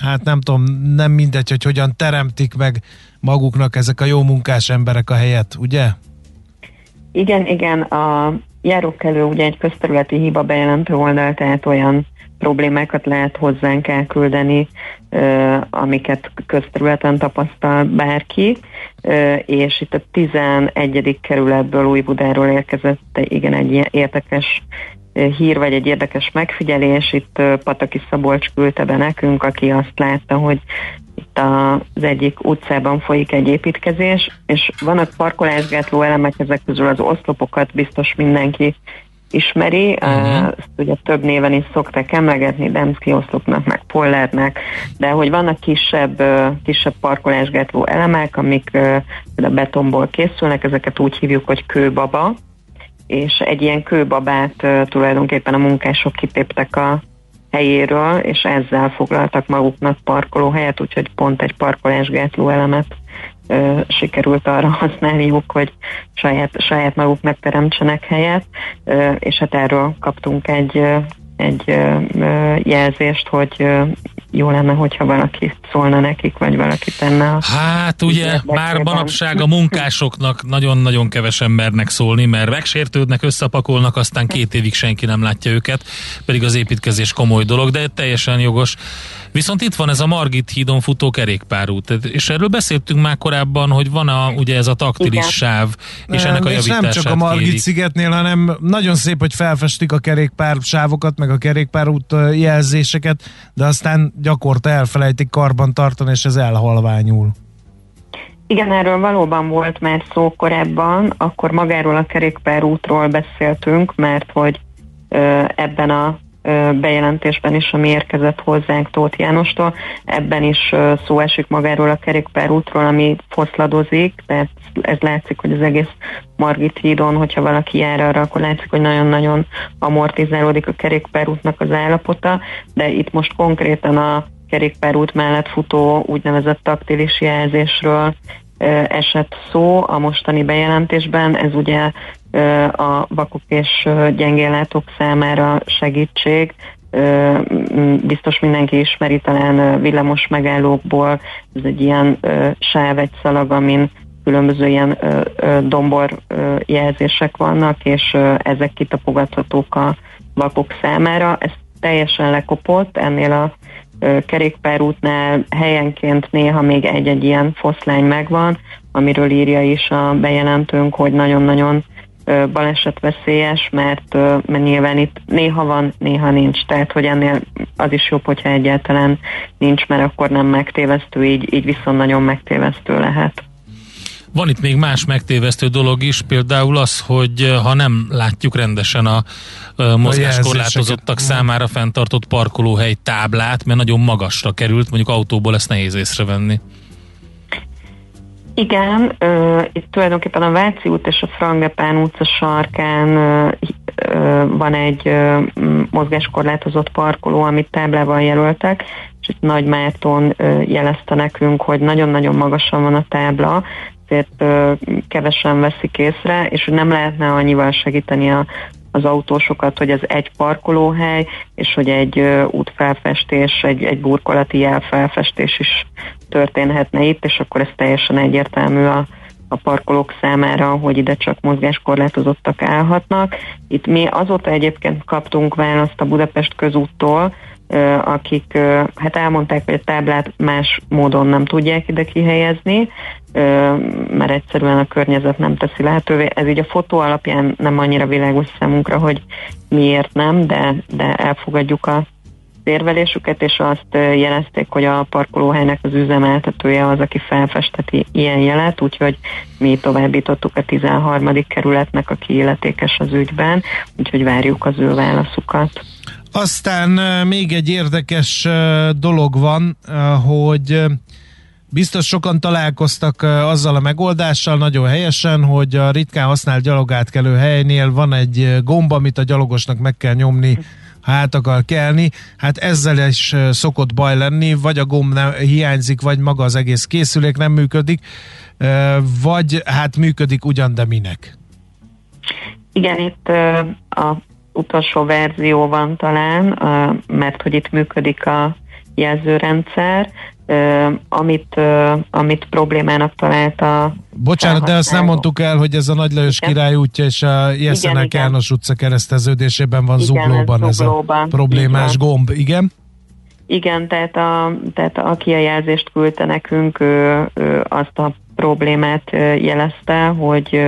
hát nem tudom, nem mindegy, hogy hogyan teremtik meg maguknak ezek a jó munkás emberek a helyet, ugye? Igen, igen, a járókelő ugye egy közterületi hiba bejelentő oldal, tehát olyan problémákat lehet hozzánk elküldeni, amiket közterületen tapasztal bárki, és itt a 11. kerületből Újbudáról érkezett igen egy ilyen érdekes hír, vagy egy érdekes megfigyelés. Itt Pataki Szabolcs küldte be nekünk, aki azt látta, hogy itt az egyik utcában folyik egy építkezés, és vannak parkolásgátló elemek, ezek közül az oszlopokat biztos mindenki ismeri, uh-huh. ezt ugye több néven is szokták emlegetni, Demszki oszlopnak, meg Pollernek, de hogy vannak kisebb, kisebb parkolásgátló elemek, amik a betonból készülnek, ezeket úgy hívjuk, hogy kőbaba, és egy ilyen kőbabát tulajdonképpen a munkások kitéptek a helyéről, és ezzel foglaltak maguknak parkolóhelyet, úgyhogy pont egy parkolásgátló elemet ö, sikerült arra használniuk, hogy saját, saját maguknak teremtsenek helyet, ö, és hát erről kaptunk egy, egy ö, jelzést, hogy ö, jó lenne, hogyha valaki szólna nekik, vagy valaki tenne a Hát ugye Érdekében. már manapság a munkásoknak nagyon-nagyon kevesen mernek szólni, mert megsértődnek, összepakolnak, aztán két évig senki nem látja őket, pedig az építkezés komoly dolog, de teljesen jogos. Viszont itt van ez a Margit hídon futó kerékpárút, és erről beszéltünk már korábban, hogy van a, ugye ez a taktilis Igen. sáv, és ennek a és javítását nem csak a Margit kérik. szigetnél, hanem nagyon szép, hogy felfestik a kerékpár sávokat, meg a kerékpárút jelzéseket, de aztán gyakorta elfelejtik karban tartani, és ez elhalványul. Igen, erről valóban volt már szó korábban, akkor magáról a kerékpárútról beszéltünk, mert hogy ebben a bejelentésben is, ami érkezett hozzánk Tóth Jánostól, ebben is szó esik magáról a kerékpárútról, ami foszladozik, tehát ez látszik, hogy az egész Margit hídon, hogyha valaki jár arra, akkor látszik, hogy nagyon-nagyon amortizálódik a kerékpárútnak az állapota, de itt most konkrétan a kerékpárút mellett futó úgynevezett taktilis jelzésről esett szó a mostani bejelentésben. Ez ugye a vakok és gyengéllátók számára segítség. Biztos mindenki ismeri talán villamos megállókból, ez egy ilyen sáv, egy szalag, amin különböző ilyen dombor jelzések vannak, és ezek kitapogathatók a vakok számára. Ez teljesen lekopott ennél a kerékpárútnál helyenként néha még egy-egy ilyen foszlány megvan, amiről írja is a bejelentőnk, hogy nagyon-nagyon balesetveszélyes, mert, mert nyilván itt néha van, néha nincs, tehát hogy ennél az is jobb, hogyha egyáltalán nincs, mert akkor nem megtévesztő, így, így viszont nagyon megtévesztő lehet. Van itt még más megtévesztő dolog is, például az, hogy eh, ha nem látjuk rendesen a, a mozgáskorlátozottak számára fenntartott parkolóhely táblát, mert nagyon magasra került, mondjuk autóból ezt nehéz észrevenni. Igen, ö, itt tulajdonképpen a Váci út és a Frangepán utca sarkán ö, ö, van egy ö, mozgáskorlátozott parkoló, amit táblával jelöltek, és itt Nagy Márton ö, jelezte nekünk, hogy nagyon-nagyon magasan van a tábla, ezért ö, kevesen veszik észre, és nem lehetne annyival segíteni a az autósokat, hogy ez egy parkolóhely, és hogy egy útfelfestés, egy, egy burkolati jelfelfestés is történhetne itt, és akkor ez teljesen egyértelmű a, a parkolók számára, hogy ide csak mozgáskorlátozottak állhatnak. Itt mi azóta egyébként kaptunk választ a Budapest közúttól, akik hát elmondták, hogy a táblát más módon nem tudják ide kihelyezni, mert egyszerűen a környezet nem teszi lehetővé. Ez így a fotó alapján nem annyira világos számunkra, hogy miért nem, de, de elfogadjuk a érvelésüket, és azt jelezték, hogy a parkolóhelynek az üzemeltetője az, aki felfesteti ilyen jelet, úgyhogy mi továbbítottuk a 13. kerületnek, aki illetékes az ügyben, úgyhogy várjuk az ő válaszukat. Aztán még egy érdekes dolog van, hogy Biztos sokan találkoztak azzal a megoldással nagyon helyesen, hogy a ritkán használt gyalogátkelő helynél van egy gomba, amit a gyalogosnak meg kell nyomni, ha át akar kelni. Hát ezzel is szokott baj lenni, vagy a gomb nem, hiányzik, vagy maga az egész készülék nem működik, vagy hát működik ugyan, de minek? Igen, itt a utolsó verzió van talán, mert hogy itt működik a jelzőrendszer, amit, amit problémának talált a Bocsánat, de azt nem mondtuk el, hogy ez a Nagy Lajos király útja és a Jeszenek János utca kereszteződésében van igen, zuglóban ez, zuglóban. ez a problémás igen. gomb, igen? Igen, tehát, a, tehát aki a jelzést küldte nekünk, ő, ő azt a problémát jelezte, hogy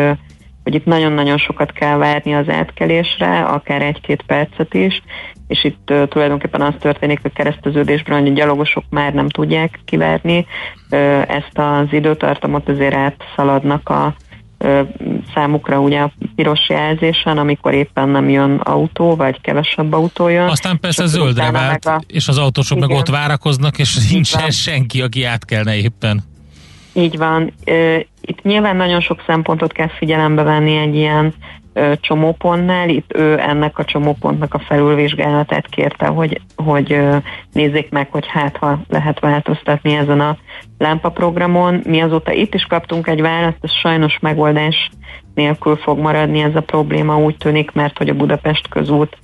hogy itt nagyon-nagyon sokat kell várni az átkelésre, akár egy-két percet is, és itt uh, tulajdonképpen az történik a kereszteződésben, hogy a gyalogosok már nem tudják kivárni uh, ezt az időtartamot, azért átszaladnak a uh, számukra ugye a piros jelzésen, amikor éppen nem jön autó, vagy kevesebb autó jön. Aztán persze zöldre vált, a... és az autósok igen. meg ott várakoznak, és nincs senki, aki átkelne éppen. Így van. Itt nyilván nagyon sok szempontot kell figyelembe venni egy ilyen csomópontnál. Itt ő ennek a csomópontnak a felülvizsgálatát kérte, hogy, hogy nézzék meg, hogy hát ha lehet változtatni ezen a lámpaprogramon. Mi azóta itt is kaptunk egy választ, ez sajnos megoldás nélkül fog maradni ez a probléma, úgy tűnik, mert hogy a Budapest közút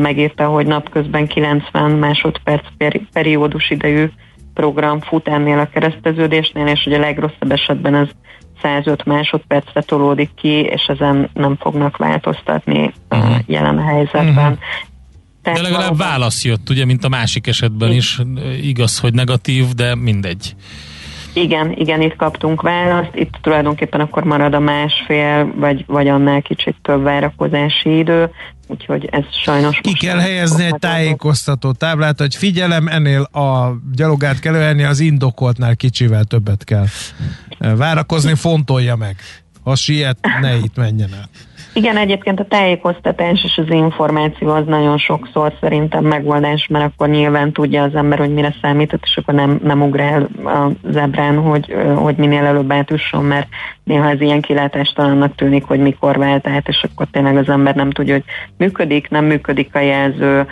megírta, hogy napközben 90 másodperc periódus idejű program fut ennél a kereszteződésnél, és hogy a legrosszabb esetben ez 105 másodpercre tolódik ki, és ezen nem fognak változtatni a uh-huh. jelen helyzetben. Uh-huh. de legalább valóban... válasz jött, ugye, mint a másik esetben is. Igaz, hogy negatív, de mindegy. Igen, igen, itt kaptunk választ. Itt tulajdonképpen akkor marad a másfél, vagy, vagy annál kicsit több várakozási idő, úgyhogy ez sajnos... Ki kell helyezni egy tájékoztató táblát, hogy figyelem, ennél a gyalogát kell az indokoltnál kicsivel többet kell várakozni, fontolja meg. Ha siet, ne itt menjen el. Igen, egyébként a tájékoztatás és az információ az nagyon sokszor szerintem megoldás, mert akkor nyilván tudja az ember, hogy mire számított, és akkor nem, nem ugrál a zebrán, hogy, hogy minél előbb átüsson, mert néha ez ilyen kilátástalannak tűnik, hogy mikor vált át, és akkor tényleg az ember nem tudja, hogy működik, nem működik a jelző,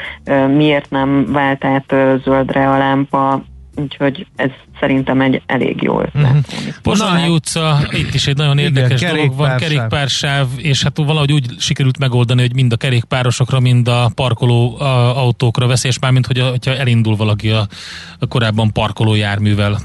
miért nem vált át zöldre a lámpa, úgyhogy ez szerintem egy elég jó ötlet. Mm-hmm. Pozsonyi utca, itt is egy nagyon érdekes Igen, dolog van, kerékpársáv, és hát valahogy úgy sikerült megoldani, hogy mind a kerékpárosokra, mind a parkoló a, autókra veszélyes, mármint hogy a, hogyha elindul valaki a, a korábban parkoló járművel.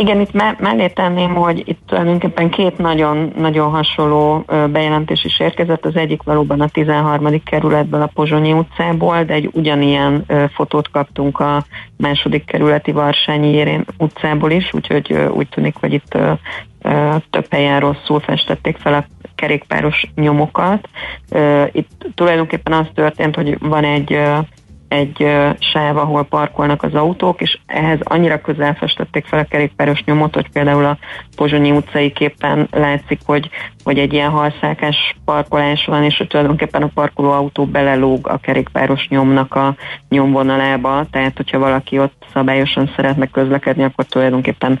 Igen, itt me- mellé tenném, hogy itt tulajdonképpen két nagyon, nagyon hasonló bejelentés is érkezett. Az egyik valóban a 13. kerületből, a Pozsonyi utcából, de egy ugyanilyen fotót kaptunk a második kerületi Varsányi Érén utcából is, úgyhogy úgy tűnik, hogy itt több helyen rosszul festették fel a kerékpáros nyomokat. Itt tulajdonképpen az történt, hogy van egy egy sáv, ahol parkolnak az autók, és ehhez annyira közel festették fel a kerékpáros nyomot, hogy például a Pozsonyi utcai képen látszik, hogy, hogy egy ilyen halszákás parkolás van, és hogy tulajdonképpen a parkoló autó belelóg a kerékpáros nyomnak a nyomvonalába, tehát hogyha valaki ott szabályosan szeretne közlekedni, akkor tulajdonképpen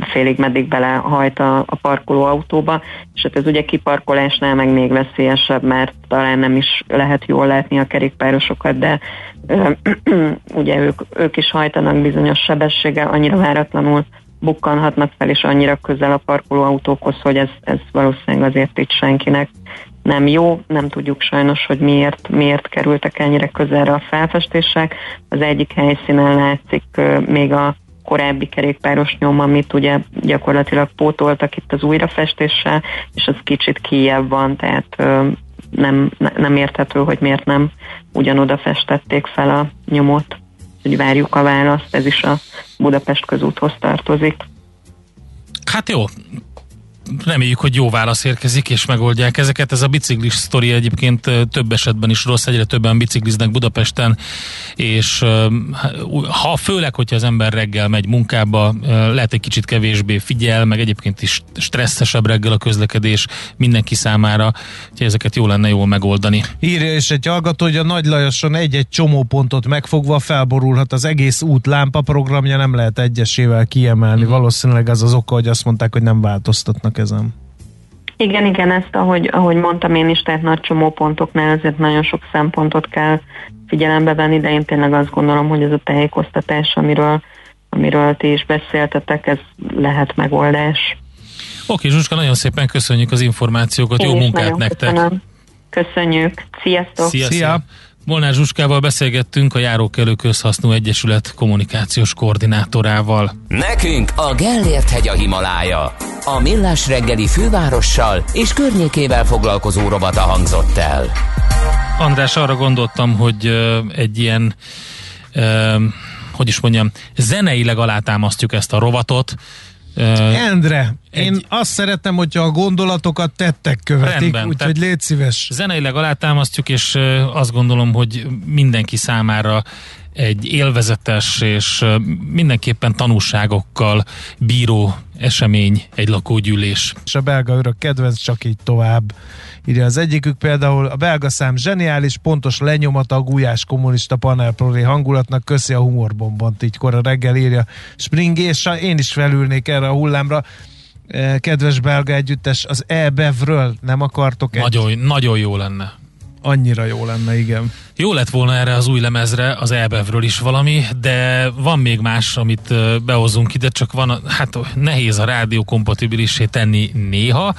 félig meddig belehajt a, a parkoló autóba, és hát ez ugye kiparkolásnál meg még veszélyesebb, mert talán nem is lehet jól látni a kerékpárosokat, de ugye ők, ők is hajtanak bizonyos sebességgel, annyira váratlanul bukkanhatnak fel, és annyira közel a parkolóautókhoz, hogy ez, ez valószínűleg azért itt senkinek nem jó, nem tudjuk sajnos, hogy miért, miért kerültek ennyire közelre a felfestések. Az egyik helyszínen látszik még a korábbi kerékpáros nyom, amit ugye gyakorlatilag pótoltak itt az újrafestéssel, és az kicsit kijebb van, tehát nem, nem érthető, hogy miért nem ugyanoda festették fel a nyomot. Hogy várjuk a választ, ez is a Budapest közúthoz tartozik. Hát jó, reméljük, hogy jó válasz érkezik, és megoldják ezeket. Ez a biciklis sztori egyébként több esetben is rossz, egyre többen bicikliznek Budapesten, és ha főleg, hogyha az ember reggel megy munkába, lehet egy kicsit kevésbé figyel, meg egyébként is stresszesebb reggel a közlekedés mindenki számára, hogy ezeket jó lenne jól megoldani. Írja és egy hallgató, hogy a Nagy Lajoson egy-egy csomópontot megfogva felborulhat az egész út lámpa programja, nem lehet egyesével kiemelni. Mm. Valószínűleg az az oka, hogy azt mondták, hogy nem változtatnak ezen. Igen, igen, ezt ahogy, ahogy mondtam én is, tehát nagy csomópontoknál azért nagyon sok szempontot kell figyelembe venni, de én tényleg azt gondolom, hogy ez a tájékoztatás, amiről, amiről ti is beszéltetek, ez lehet megoldás. Oké, Zsuska, nagyon szépen köszönjük az információkat, én jó munkát nektek! Köszönöm. Köszönjük, sziasztok! Szia! Szia. Molnár Zsuskával beszélgettünk a Járókelő Közhasznú Egyesület kommunikációs koordinátorával. Nekünk a Gellért hegy a Himalája. A Millás reggeli fővárossal és környékével foglalkozó robata hangzott el. András, arra gondoltam, hogy egy ilyen hogy is mondjam, zeneileg alátámasztjuk ezt a rovatot, Endre, egy... én azt szeretem, hogyha a gondolatokat tettek követik, úgyhogy légy szíves. Zeneileg alátámasztjuk, és azt gondolom, hogy mindenki számára egy élvezetes és mindenképpen tanúságokkal bíró esemény egy lakógyűlés. És a belga örök kedvenc, csak így tovább. Írja az egyikük például a belga szám zseniális, pontos lenyomata a gulyás kommunista panelprolé hangulatnak, köszi a humorbombont, így kora reggel írja Spring, és én is felülnék erre a hullámra. Kedves belga együttes, az e-bevről nem akartok egy... Nagyon, nagyon jó lenne annyira jó lenne, igen. Jó lett volna erre az új lemezre, az Elbevről is valami, de van még más, amit behozunk ide, csak van, hát nehéz a rádió kompatibilisé tenni néha.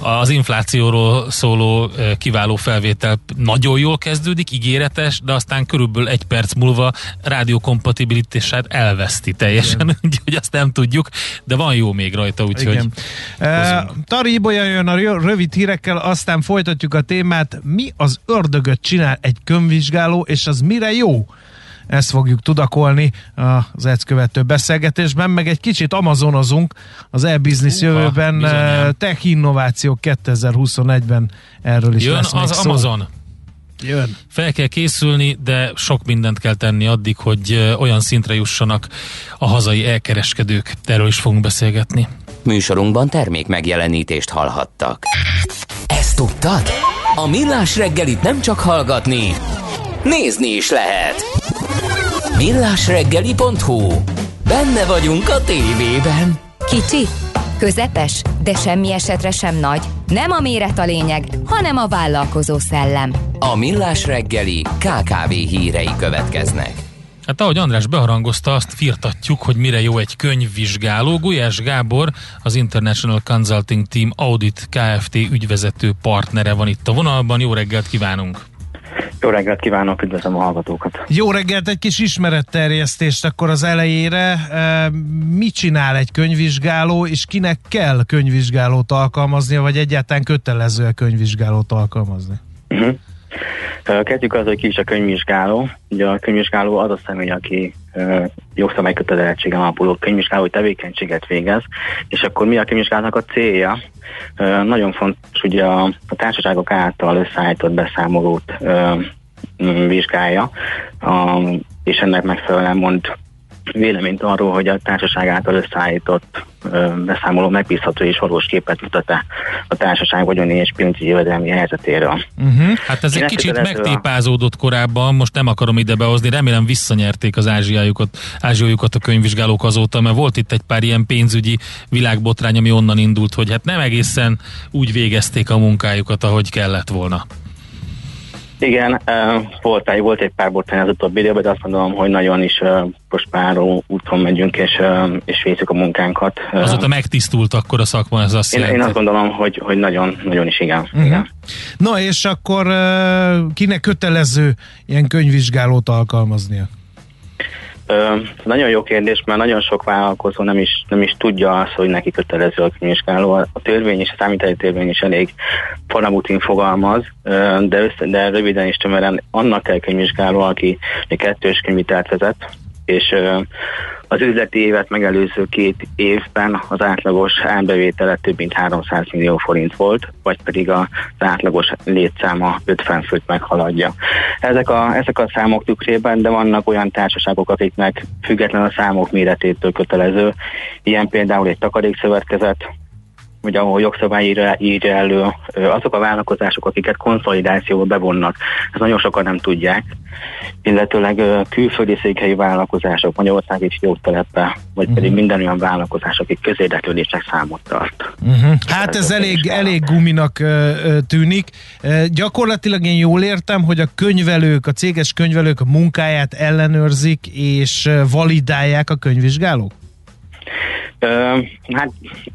Az inflációról szóló kiváló felvétel nagyon jól kezdődik, ígéretes, de aztán körülbelül egy perc múlva rádiókompatibilitását elveszti teljesen, úgyhogy azt nem tudjuk, de van jó még rajta, úgyhogy e, Tari Ibolya jön a rövid hírekkel, aztán folytatjuk a témát. Mi az ördögöt csinál egy könyvvizsgáló, és az mire jó? Ezt fogjuk tudakolni az ezt követő beszélgetésben, meg egy kicsit amazonozunk az e-business jövőben, bizonyán. tech innovációk 2021-ben erről is Jön lesz az szó. Amazon. Jön. Fel kell készülni, de sok mindent kell tenni addig, hogy olyan szintre jussanak a hazai elkereskedők. Erről is fogunk beszélgetni. Műsorunkban termék megjelenítést hallhattak. Ezt tudtad? A Millás reggelit nem csak hallgatni, nézni is lehet. millásreggeli.hu Benne vagyunk a tévében. Kicsi, közepes, de semmi esetre sem nagy. Nem a méret a lényeg, hanem a vállalkozó szellem. A Millás reggeli KKV hírei következnek. Hát ahogy András beharangozta, azt firtatjuk, hogy mire jó egy könyvvizsgáló. Gulyás Gábor, az International Consulting Team Audit Kft. ügyvezető partnere van itt a vonalban. Jó reggelt kívánunk! Jó reggelt kívánok, üdvözlöm a hallgatókat. Jó reggelt, egy kis ismeretterjesztést akkor az elejére. Mit csinál egy könyvvizsgáló, és kinek kell könyvvizsgálót alkalmaznia, vagy egyáltalán kötelező a könyvvizsgálót alkalmazni? Uh-huh. Kezdjük az, hogy ki is a könyvvizsgáló. Ugye a könyvvizsgáló az a személy, aki jogszabály kötelezettségen alapuló könyvvizsgálói tevékenységet végez, és akkor mi a könyvvizsgálatnak a célja? Nagyon fontos, ugye a, a társaságok által összeállított beszámolót vizsgálja, és ennek megfelelően mond véleményt arról, hogy a társaság által összeállított beszámoló megbízható és valós képet mutat a társaság vagyoni és pénzügyi jövedelmi helyzetéről. Uh-huh. Hát ez Én egy kicsit megtépázódott korábban, most nem akarom ide behozni, remélem visszanyerték az ázsiájukat, ázsiójukat a könyvvizsgálók azóta, mert volt itt egy pár ilyen pénzügyi világbotrány, ami onnan indult, hogy hát nem egészen úgy végezték a munkájukat, ahogy kellett volna. Igen, volt, volt egy pár botrány az utóbbi időben, de azt mondom, hogy nagyon is prospáró úton megyünk, és, és vészük a munkánkat. Azóta megtisztult akkor a szakma, ez azt én, én azt gondolom, hogy, hogy nagyon, nagyon is igen. Uh-huh. igen. Na és akkor kinek kötelező ilyen könyvvizsgálót alkalmaznia? Nagyon jó kérdés, mert nagyon sok vállalkozó nem is, nem is tudja azt, hogy neki kötelező a könyvvizsgáló. A törvény és a számítási törvény is elég faramutin fogalmaz, de, össze, de röviden is tömören annak kell könyvvizsgáló, aki kettős könyvitelt vezet, és az üzleti évet megelőző két évben az átlagos árbevétele több mint 300 millió forint volt, vagy pedig az átlagos létszáma 50 főt meghaladja. Ezek a, ezek a számok tükrében, de vannak olyan társaságok, akiknek független a számok méretétől kötelező, ilyen például egy takarékszövetkezet, ugye ahol jogszabály írja, írja elő, azok a vállalkozások, akiket konszolidációba bevonnak, ezt nagyon sokan nem tudják, illetőleg külföldi székhelyi vállalkozások, Magyarországi fióktelepe, vagy pedig uh-huh. minden olyan vállalkozás, akik közérdeklődésnek számot tart. Uh-huh. Hát ez elég, elég guminak tűnik. Gyakorlatilag én jól értem, hogy a könyvelők, a céges könyvelők munkáját ellenőrzik és validálják a könyvvizsgálók? Ö, hát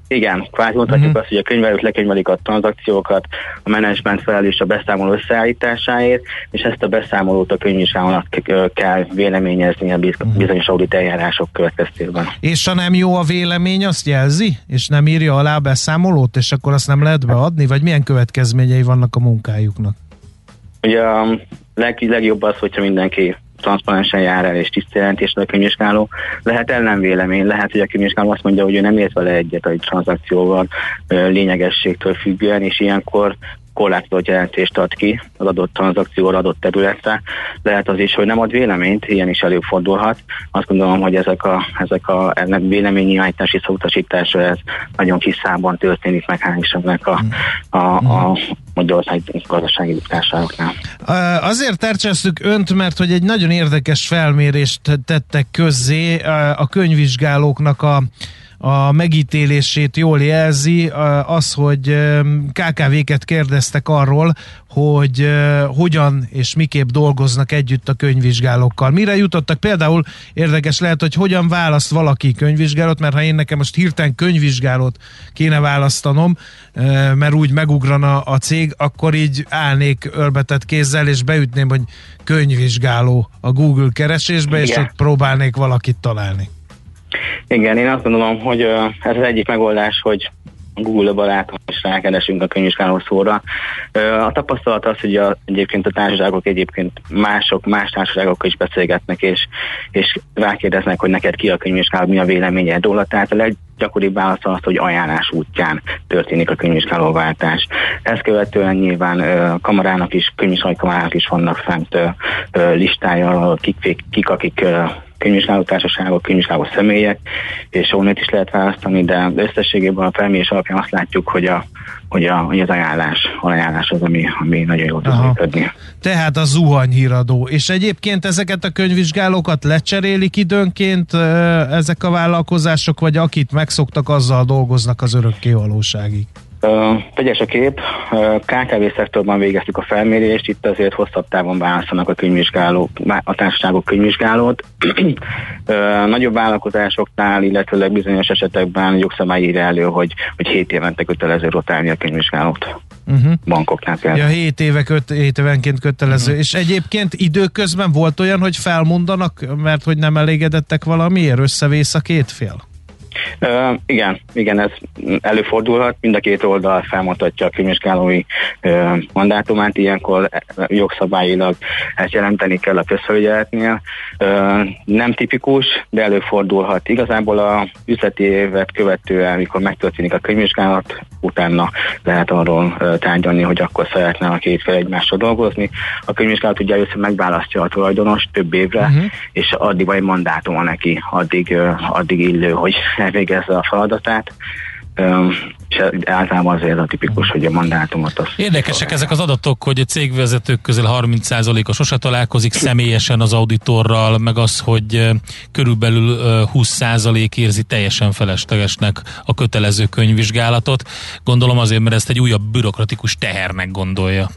igen, kvázi mondhatjuk uh-huh. azt, hogy a könyvelők lekönyvelik a tranzakciókat, a menedzsment felelős a beszámoló összeállításáért, és ezt a beszámolót a könyvvizsgálónak kell véleményezni a mhm. bizonyos audit eljárások következtében. És ha nem jó a vélemény, azt jelzi, és nem írja alá a beszámolót, és akkor azt nem lehet beadni, vagy milyen következményei vannak a munkájuknak? Ugye a leg, legjobb az, hogyha mindenki transzparensen jár el és tisztjelentésre a könyvvizsgáló. Lehet ellenvélemény, lehet, hogy a könyvvizsgáló azt mondja, hogy ő nem ért vele egyet egy tranzakcióval lényegességtől függően, és ilyenkor korlátozott jelentést ad ki az adott tranzakcióra, adott területre. Lehet az is, hogy nem ad véleményt, ilyen is előfordulhat. Azt gondolom, hogy ezek a, ezek a ennek véleményi állítási szóutasítása ez nagyon kis számban történik meg, hál' ennek a, a, a Magyarország gazdasági társaságoknál. Azért tercsesztük önt, mert hogy egy nagyon érdekes felmérést tettek közzé a könyvvizsgálóknak a a megítélését jól jelzi az, hogy KKV-ket kérdeztek arról, hogy hogyan és miképp dolgoznak együtt a könyvvizsgálókkal. Mire jutottak? Például érdekes lehet, hogy hogyan választ valaki könyvvizsgálót, mert ha én nekem most hirtelen könyvvizsgálót kéne választanom, mert úgy megugrana a cég, akkor így állnék ölbetett kézzel, és beütném, hogy könyvvizsgáló a Google keresésbe, Igen. és ott próbálnék valakit találni. Igen, én azt gondolom, hogy ez az egyik megoldás, hogy Google-ba látom, és rákeresünk a könyvvizsgáló szóra. A tapasztalat az, hogy a, egyébként a társaságok egyébként mások, más társaságokkal is beszélgetnek, és, és rákérdeznek, hogy neked ki a könyvvizsgáló, mi a véleményed róla. Tehát a leggyakoribb válasz az, hogy ajánlás útján történik a könyvvizsgálóváltás. Ezt követően nyilván kamarának is, könyvvizsgálói kamarának is vannak fent listája, kik, kik akik könyvvizsgáló társaságok, könyvvizsgáló személyek, és onnét is lehet választani, de összességében a felmérés alapján azt látjuk, hogy, a, hogy, a, hogy az ajánlás, ajánlás az, ami, ami nagyon jól tud működni. Tehát a zuhanyhíradó. És egyébként ezeket a könyvvizsgálókat lecserélik időnként ezek a vállalkozások, vagy akit megszoktak, azzal dolgoznak az örökké valóságig? Tegyes a kép, KKV szektorban végeztük a felmérést, itt azért hosszabb távon választanak a könyvvizsgálók, a társaságok könyvvizsgálót. Nagyobb vállalkozásoknál, illetőleg bizonyos esetekben jogszabály ír elő, hogy, hogy 7 évente kötelező rotálni a könyvvizsgálót. Uh-huh. Bankoknál például. Ja, 7, éve köt, 7 évenként kötelező. Uh-huh. És egyébként időközben volt olyan, hogy felmondanak, mert hogy nem elégedettek valamiért, összevész a két fél? Uh, igen, igen, ez előfordulhat, mind a két oldal felmutatja a könyvvizsgálói uh, mandátumát, ilyenkor jogszabályilag ezt jelenteni kell a közfelügyeletnél. Uh, nem tipikus, de előfordulhat. Igazából a üzleti évet követően, amikor megtörténik a könyvvizsgálat, utána lehet arról uh, tárgyalni, hogy akkor szeretne a két fel egymással dolgozni. A könyvvizsgálat ugye először megválasztja a tulajdonos több évre, uh-huh. és addig vagy mandátuma neki, addig, uh, addig illő, hogy elvégezze a feladatát. és általában azért a tipikus, hogy a mandátumot az... Érdekesek ezek az adatok, hogy a cégvezetők közül 30%-a sose találkozik személyesen az auditorral, meg az, hogy körülbelül 20% érzi teljesen feleslegesnek a kötelező könyvvizsgálatot. Gondolom azért, mert ezt egy újabb bürokratikus tehernek gondolja.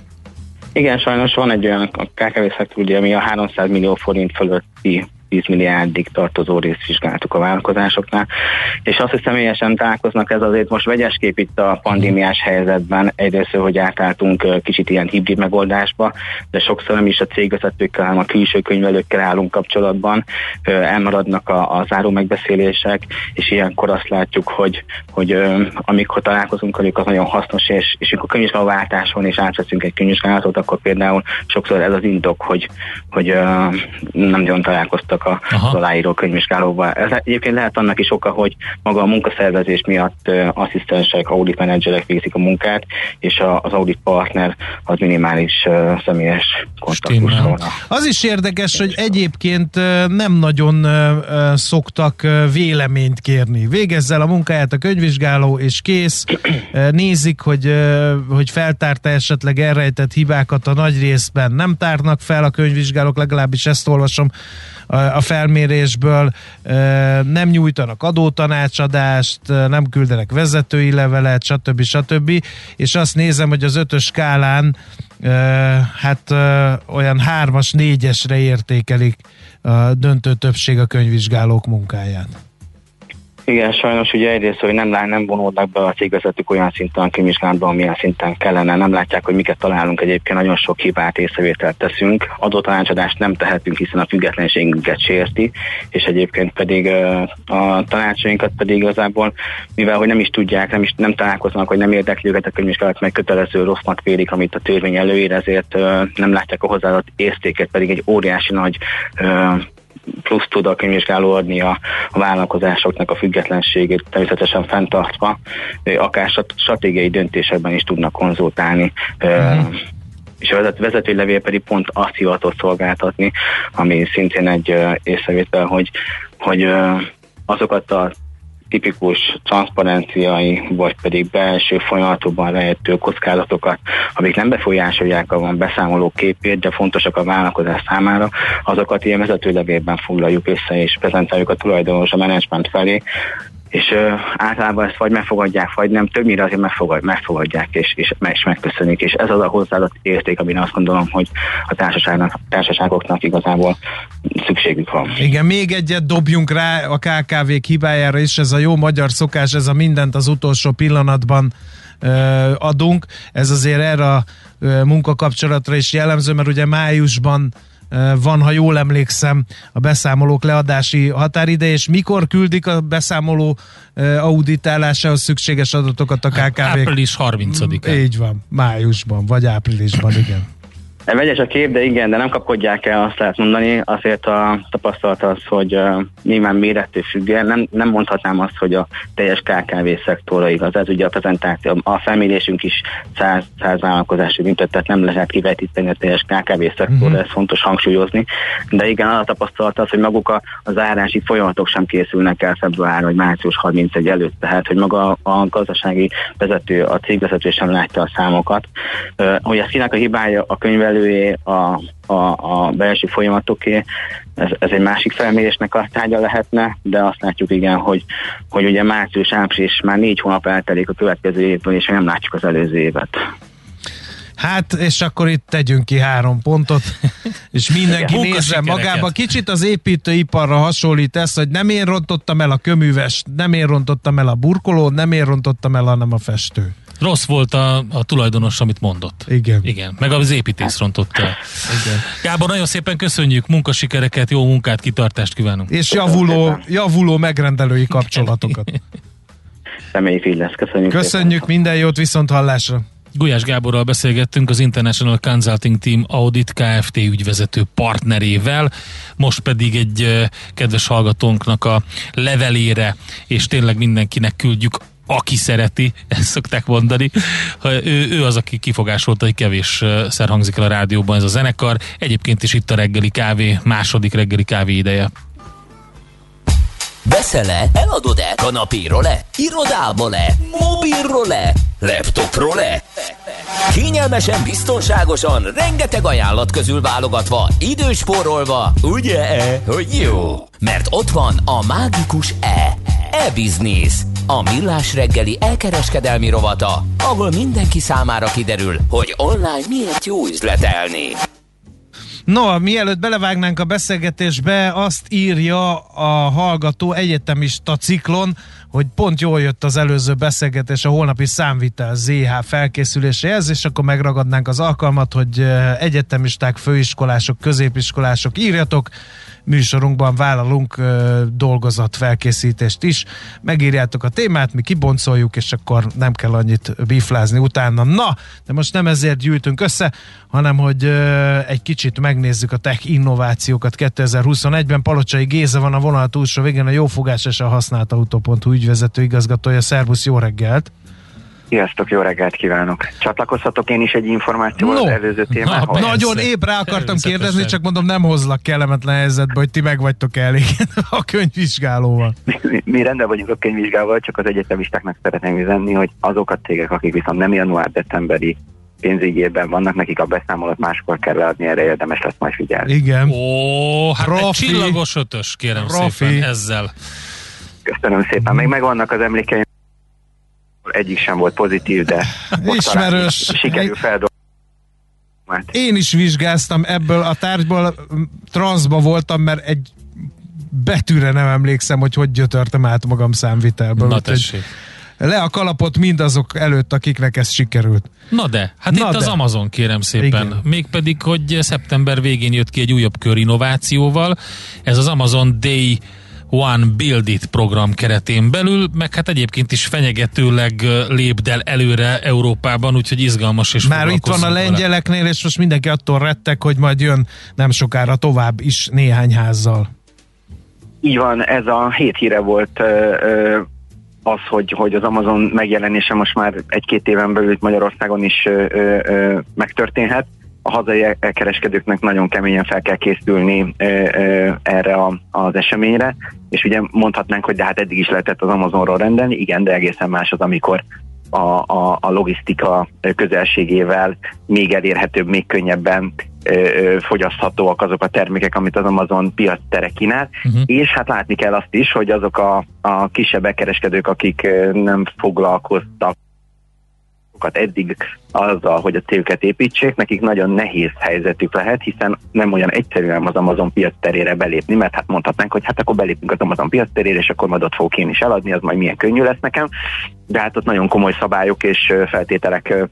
Igen, sajnos van egy olyan a KKV szektor, ugye, ami a 300 millió forint fölötti 10 milliárdig tartozó részt vizsgáltuk a vállalkozásoknál, és azt, hogy személyesen találkoznak, ez azért most vegyes kép itt a pandémiás helyzetben, egyrészt, hogy átálltunk kicsit ilyen hibrid megoldásba, de sokszor nem is a cégvezetőkkel, hanem a külső könyvelőkkel állunk kapcsolatban, elmaradnak a, a záró megbeszélések, és ilyenkor azt látjuk, hogy, hogy amikor találkozunk velük, az nagyon hasznos, és, és amikor könyvvizsgálóváltáson és átveszünk egy könyvvizsgálatot, akkor például sokszor ez az indok, hogy, hogy nem nagyon találkoztak bejutottak a Aha. az aláíró könyvvizsgálóba. Ez egyébként lehet annak is oka, hogy maga a munkaszervezés miatt asszisztensek, audit menedzserek végzik a munkát, és a, az audit partner az minimális ö, személyes kontaktusról. Az is érdekes, hogy egyébként nem nagyon szoktak véleményt kérni. Végezz el a munkáját a könyvvizsgáló, és kész. Nézik, hogy, hogy feltárta esetleg elrejtett hibákat a nagy részben. Nem tárnak fel a könyvvizsgálók, legalábbis ezt olvasom a felmérésből. Nem nyújtanak adótanácsadást, nem küldenek vezetői levelet, stb. stb. És azt nézem, hogy az ötös skálán hát olyan hármas, négyesre értékelik a döntő többség a könyvvizsgálók munkáját. Igen, sajnos ugye egyrészt, hogy nem, nem vonódnak be a cégvezetők olyan szinten a könyvvizsgálatban, amilyen szinten kellene. Nem látják, hogy miket találunk egyébként, nagyon sok hibát észrevételt teszünk. Adótanácsadást nem tehetünk, hiszen a függetlenségünket sérti, és egyébként pedig a tanácsainkat pedig igazából, mivel hogy nem is tudják, nem is nem találkoznak, hogy nem érdekli őket a könyvvizsgálat, meg kötelező rossznak vélik, amit a törvény előír, ezért nem látják a hozzáadott értéket, pedig egy óriási nagy plusz tud a könyvvizsgáló adni a, a vállalkozásoknak a függetlenségét természetesen fenntartva, akár stratégiai döntésekben is tudnak konzultálni. Uh-huh. És a vezet, vezetői levél pedig pont azt hivatott szolgáltatni, ami szintén egy észrevétel, hogy, hogy azokat a tipikus transzparenciai, vagy pedig belső folyamatokban lehető kockázatokat, amik nem befolyásolják a beszámoló képét, de fontosak a vállalkozás számára, azokat ilyen vezetőlevélben foglaljuk össze és prezentáljuk a tulajdonos a menedzsment felé, és ö, általában ezt vagy megfogadják, vagy nem, többnyire azért megfogad, megfogadják, és, és, és megköszönik, és ez az a hozzáadott érték, amin azt gondolom, hogy a társaságnak, társaságoknak igazából szükségük van. Igen, még egyet dobjunk rá a KKV-k hibájára is, ez a jó magyar szokás, ez a mindent az utolsó pillanatban adunk. Ez azért erre a munkakapcsolatra is jellemző, mert ugye májusban van, ha jól emlékszem, a beszámolók leadási határideje, és mikor küldik a beszámoló auditálásához szükséges adatokat a KKV-k? Április 30-án. Így van, májusban, vagy áprilisban, igen. Vegyes a kép, de igen, de nem kapkodják el, azt lehet mondani. Azért a tapasztalat az, hogy uh, nyilván mérettől függően nem, nem mondhatnám azt, hogy a teljes KKV szektorra igaz. Ez ugye a prezentáció, a felmérésünk is 100, 100 vállalkozási büntet, tehát nem lehet kivetíteni a teljes KKV szektorra, uh-huh. ez fontos hangsúlyozni. De igen, az a tapasztalat az, hogy maguk a, a zárási folyamatok sem készülnek el február vagy március 31 előtt, tehát hogy maga a gazdasági vezető, a cégvezető sem látja a számokat. Uh, hogy ez kinek a hibája a könyvelője, a, a, a belső folyamatoké, ez, ez egy másik felmérésnek a tárgya lehetne, de azt látjuk igen, hogy, hogy ugye március, április már négy hónap eltelik a következő évből, és nem látjuk az előző évet. Hát, és akkor itt tegyünk ki három pontot, és mindenki nézze magába. Kicsit az építőiparra hasonlít ez, hogy nem én rontottam el a köművest, nem én rontottam el a burkolót, nem én rontottam el, hanem a festő. Rossz volt a, a tulajdonos, amit mondott. Igen. Igen, meg az építész rontott el. Igen. Gábor, nagyon szépen köszönjük, munkasikereket, jó munkát, kitartást kívánunk. És javuló, javuló megrendelői kapcsolatokat. Reméljük így lesz. Köszönjük. Köszönjük, minden jót, viszont hallásra. Gulyás Gáborral beszélgettünk az International Consulting Team Audit Kft. ügyvezető partnerével, most pedig egy eh, kedves hallgatónknak a levelére, és tényleg mindenkinek küldjük aki szereti, ezt szokták mondani. Ő, ő az, aki kifogásolta, hogy kevés szer hangzik el a rádióban ez a zenekar. Egyébként is itt a reggeli kávé, második reggeli kávé ideje. Veszel-e? Eladod-e? Kanapéról-e? Irodából-e? Mobilról-e? Laptopról-e? Kényelmesen, biztonságosan, rengeteg ajánlat közül válogatva, időspórolva, ugye-e, hogy jó? Mert ott van a mágikus E. E-Business. A millás reggeli elkereskedelmi rovata, ahol mindenki számára kiderül, hogy online miért jó üzletelni. No, mielőtt belevágnánk a beszélgetésbe, azt írja a hallgató egyetemista ciklon, hogy pont jól jött az előző beszélgetés a holnapi számvitel ZH felkészüléséhez, és akkor megragadnánk az alkalmat, hogy eh, egyetemisták, főiskolások, középiskolások írjatok, műsorunkban vállalunk ö, dolgozat felkészítést is. Megírjátok a témát, mi kiboncoljuk, és akkor nem kell annyit biflázni utána. Na, de most nem ezért gyűjtünk össze, hanem hogy egy kicsit megnézzük a tech innovációkat 2021-ben. Palocsai Géza van a vonal túlsó végén, a jófogás és a használt autó.hu ügyvezető igazgatója. Szervusz, jó reggelt! Sziasztok, jó reggelt kívánok! Csatlakozhatok én is egy információval No. az előző témához? persze. Nagyon épp rá akartam kérdezni, csak mondom, nem hozlak kellemetlen helyzetbe, hogy ti meg vagytok elégedve a könyvvizsgálóval. mi, mi rendben vagyunk a könyvvizsgával, csak az egyetemistáknak szeretném üzenni, hogy azok a cégek, akik viszont nem január-decemberi pénzügyi évben vannak, nekik a beszámolót máskor kell leadni, erre érdemes lesz majd figyelni. Igen. Ó, hát egy Profi. csillagos ötös, kérem Profi. szépen ezzel. Köszönöm szépen, még megvannak az emlékeim, egyik sem volt pozitív, de Ismerős. sikerül feldolgozni. Én is vizsgáztam ebből a tárgyból, transzba voltam, mert egy betűre nem emlékszem, hogy hogy gyötörtem át magam számvitelből. Na tessék. Le a kalapot mindazok előtt, akiknek ez sikerült. Na de, hát Na itt de. az Amazon kérem szépen. Igen. Mégpedig, hogy szeptember végén jött ki egy újabb kör innovációval. Ez az Amazon Day One Build It program keretén belül, meg hát egyébként is fenyegetőleg ö, lépd el előre Európában, úgyhogy izgalmas és Már itt van a foglalkozzunk vele. lengyeleknél, és most mindenki attól rettek, hogy majd jön nem sokára tovább is néhány házzal. Így van, ez a hét híre volt ö, ö, az, hogy, hogy az Amazon megjelenése most már egy-két éven belül Magyarországon is ö, ö, ö, megtörténhet. A hazai kereskedőknek nagyon keményen fel kell készülni ö, ö, erre a, az eseményre, és ugye mondhatnánk, hogy de hát eddig is lehetett az Amazonról rendelni, igen, de egészen más az, amikor a, a, a logisztika közelségével még elérhetőbb, még könnyebben fogyaszthatóak azok a termékek, amit az Amazon piac tere kínál, Uh-huh. és hát látni kell azt is, hogy azok a, a kisebb kereskedők, akik nem foglalkoztak sokat eddig azzal, hogy a cégüket építsék, nekik nagyon nehéz helyzetük lehet, hiszen nem olyan egyszerűen az Amazon piac terére belépni, mert hát mondhatnánk, hogy hát akkor belépünk az Amazon piac terére, és akkor majd ott fogok én is eladni, az majd milyen könnyű lesz nekem, de hát ott nagyon komoly szabályok és feltételek ö,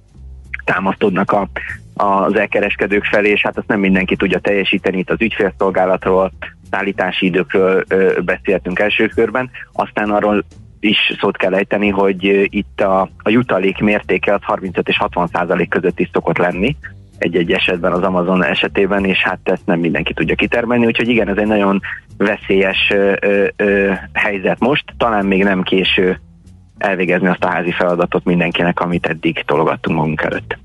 támasztódnak a, az elkereskedők felé, és hát azt nem mindenki tudja teljesíteni. Itt az ügyfélszolgálatról, szállítási időkről ö, beszéltünk első körben, aztán arról is szót kell ejteni, hogy itt a, a jutalék mértéke az 35 és 60 százalék között is szokott lenni egy-egy esetben az Amazon esetében, és hát ezt nem mindenki tudja kitermelni, úgyhogy igen, ez egy nagyon veszélyes ö, ö, helyzet most, talán még nem késő elvégezni azt a házi feladatot mindenkinek, amit eddig tologattunk magunk előtt.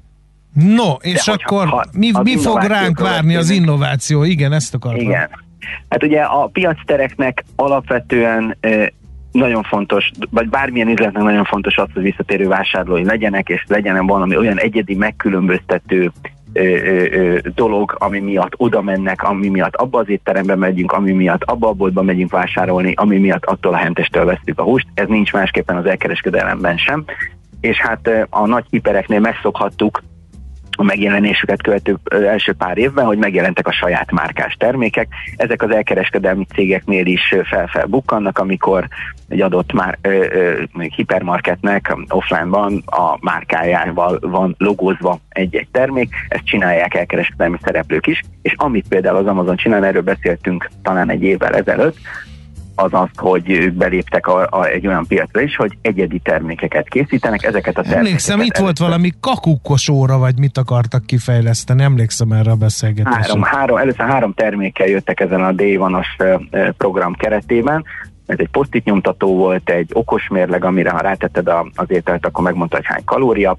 No, és De hogyha- akkor ha mi, mi fog ránk várni az innováció? Igen, ezt akartam. Igen. Hát ugye a piactereknek alapvetően nagyon fontos, vagy bármilyen üzletnek nagyon fontos az, hogy visszatérő vásárlói legyenek, és legyen valami olyan egyedi megkülönböztető ö, ö, ö, dolog, ami miatt oda mennek, ami miatt abba az étterembe megyünk, ami miatt abba a boltba megyünk vásárolni, ami miatt attól a hentestől vesztük a húst. Ez nincs másképpen az elkereskedelemben sem. És hát a nagy hipereknél megszokhattuk, a megjelenésüket követő első pár évben, hogy megjelentek a saját márkás termékek. Ezek az elkereskedelmi cégeknél is fel-felbukkannak, amikor egy adott már, ö, ö, hipermarketnek offline-ban a márkájával van logózva egy-egy termék, ezt csinálják elkereskedelmi szereplők is, és amit például az Amazon csinál, erről beszéltünk talán egy évvel ezelőtt, az az, hogy ők beléptek a, a, egy olyan piacra is, hogy egyedi termékeket készítenek, ezeket a termékeket... Emlékszem, itt volt valami kakukkos óra, vagy mit akartak kifejleszteni. Emlékszem erre a beszélgetésre. Három, három, először három termékkel jöttek ezen a D1-as program keretében. Ez egy posztit nyomtató volt, egy okos mérleg, amire ha rátetted a, az ételt, akkor megmondta, hogy hány kalória,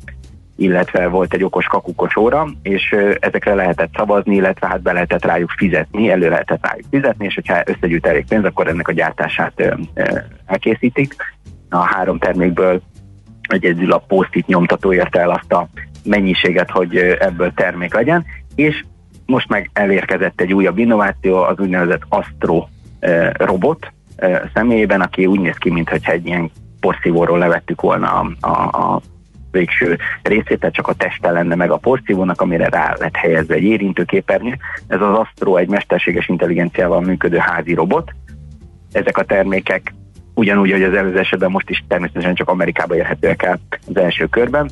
illetve volt egy okos kakukos óra, és ezekre lehetett szavazni, illetve hát be lehetett rájuk fizetni, elő lehetett rájuk fizetni, és hogyha összegyűjt elég pénz, akkor ennek a gyártását elkészítik. A három termékből egyedül a posztit nyomtató érte el azt a mennyiséget, hogy ebből termék legyen, és most meg elérkezett egy újabb innováció, az úgynevezett Astro robot személyében, aki úgy néz ki, mintha egy ilyen porszívóról levettük volna a, a, a végső részét, tehát csak a teste lenne meg a porszívónak, amire rá lett helyezve egy érintőképernyő. Ez az Astro egy mesterséges intelligenciával működő házi robot. Ezek a termékek ugyanúgy, hogy az előző esetben most is természetesen csak Amerikába érhetőek el az első körben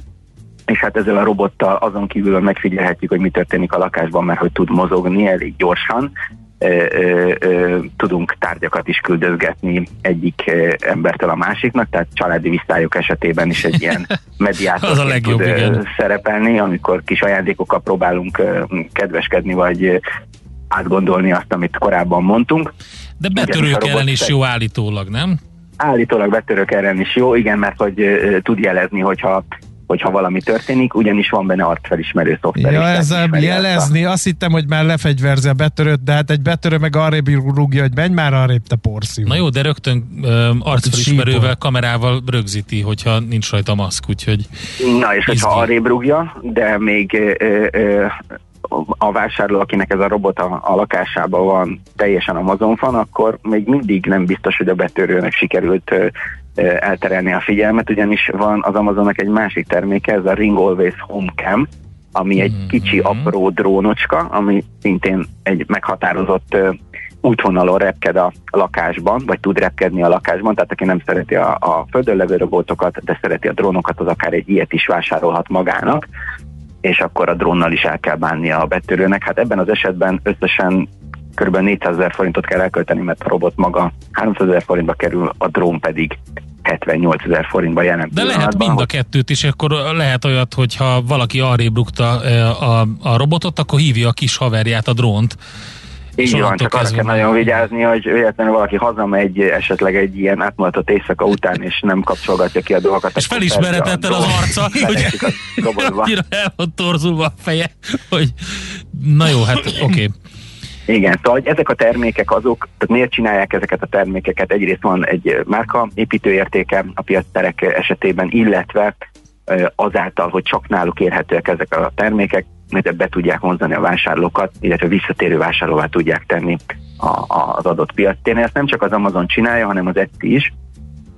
és hát ezzel a robottal azon kívül megfigyelhetjük, hogy mi történik a lakásban, mert hogy tud mozogni elég gyorsan, ö, ö, tudunk tárgyakat is küldözgetni egyik embertől a másiknak, tehát családi viszályok esetében is egy ilyen mediátor Az a legjobb, tud igen. szerepelni, amikor kis ajándékokkal próbálunk kedveskedni, vagy átgondolni azt, amit korábban mondtunk. De betörők ellen is jó állítólag, nem? Állítólag betörők ellen is jó, igen, mert hogy ö, tud jelezni, hogyha hogyha valami történik, ugyanis van benne arcfelismerő szoftver. Ja, ezzel ismeri jelezni, azt hittem, hogy már lefegyverzi a betörőt, de hát egy betörő meg arrébb rúgja, hogy menj már arrébb, te porszív. Na jó, de rögtön ö, arcfelismerővel, Sípol. kamerával rögzíti, hogyha nincs rajta maszk, úgyhogy. Na, és hogyha Izgi. arrébb rúgja, de még ö, ö, a vásárló, akinek ez a robot a, a lakásában van, teljesen Amazon fan, akkor még mindig nem biztos, hogy a betörőnek sikerült elterelni a figyelmet, ugyanis van az Amazonnak egy másik terméke, ez a Ring Always Home Cam, ami egy kicsi, apró drónocska, ami szintén egy meghatározott útvonalon repked a lakásban, vagy tud repkedni a lakásban, tehát aki nem szereti a, a földön levő robotokat, de szereti a drónokat, az akár egy ilyet is vásárolhat magának, és akkor a drónnal is el kell bánnia a betörőnek. Hát ebben az esetben összesen kb. 400 ezer forintot kell elkölteni, mert a robot maga 300 ezer forintba kerül, a drón pedig 78 ezer forintba jelen De lehet mind a hogy- kettőt is, akkor lehet olyat, hogyha valaki arrébb rúgta a, a robotot, akkor hívja a kis haverját, a drónt. Így van, csak arra kell nagyon vigyázni, hogy véletlenül valaki hazamegy esetleg egy ilyen átmulatott éjszaka után, és nem kapcsolgatja ki a dolgokat. És akkor felismerhetetlen az arca, hogy annyira el van torzulva a feje, hogy na jó, hát oké. Okay. Igen, szóval ezek a termékek azok, tehát miért csinálják ezeket a termékeket? Egyrészt van egy márka építőértéke a piacterek esetében, illetve azáltal, hogy csak náluk érhetőek ezek a termékek, mert be tudják vonzani a vásárlókat, illetve visszatérő vásárlóvá tudják tenni a, a, az adott piactéren. Ezt nem csak az Amazon csinálja, hanem az Etsy is.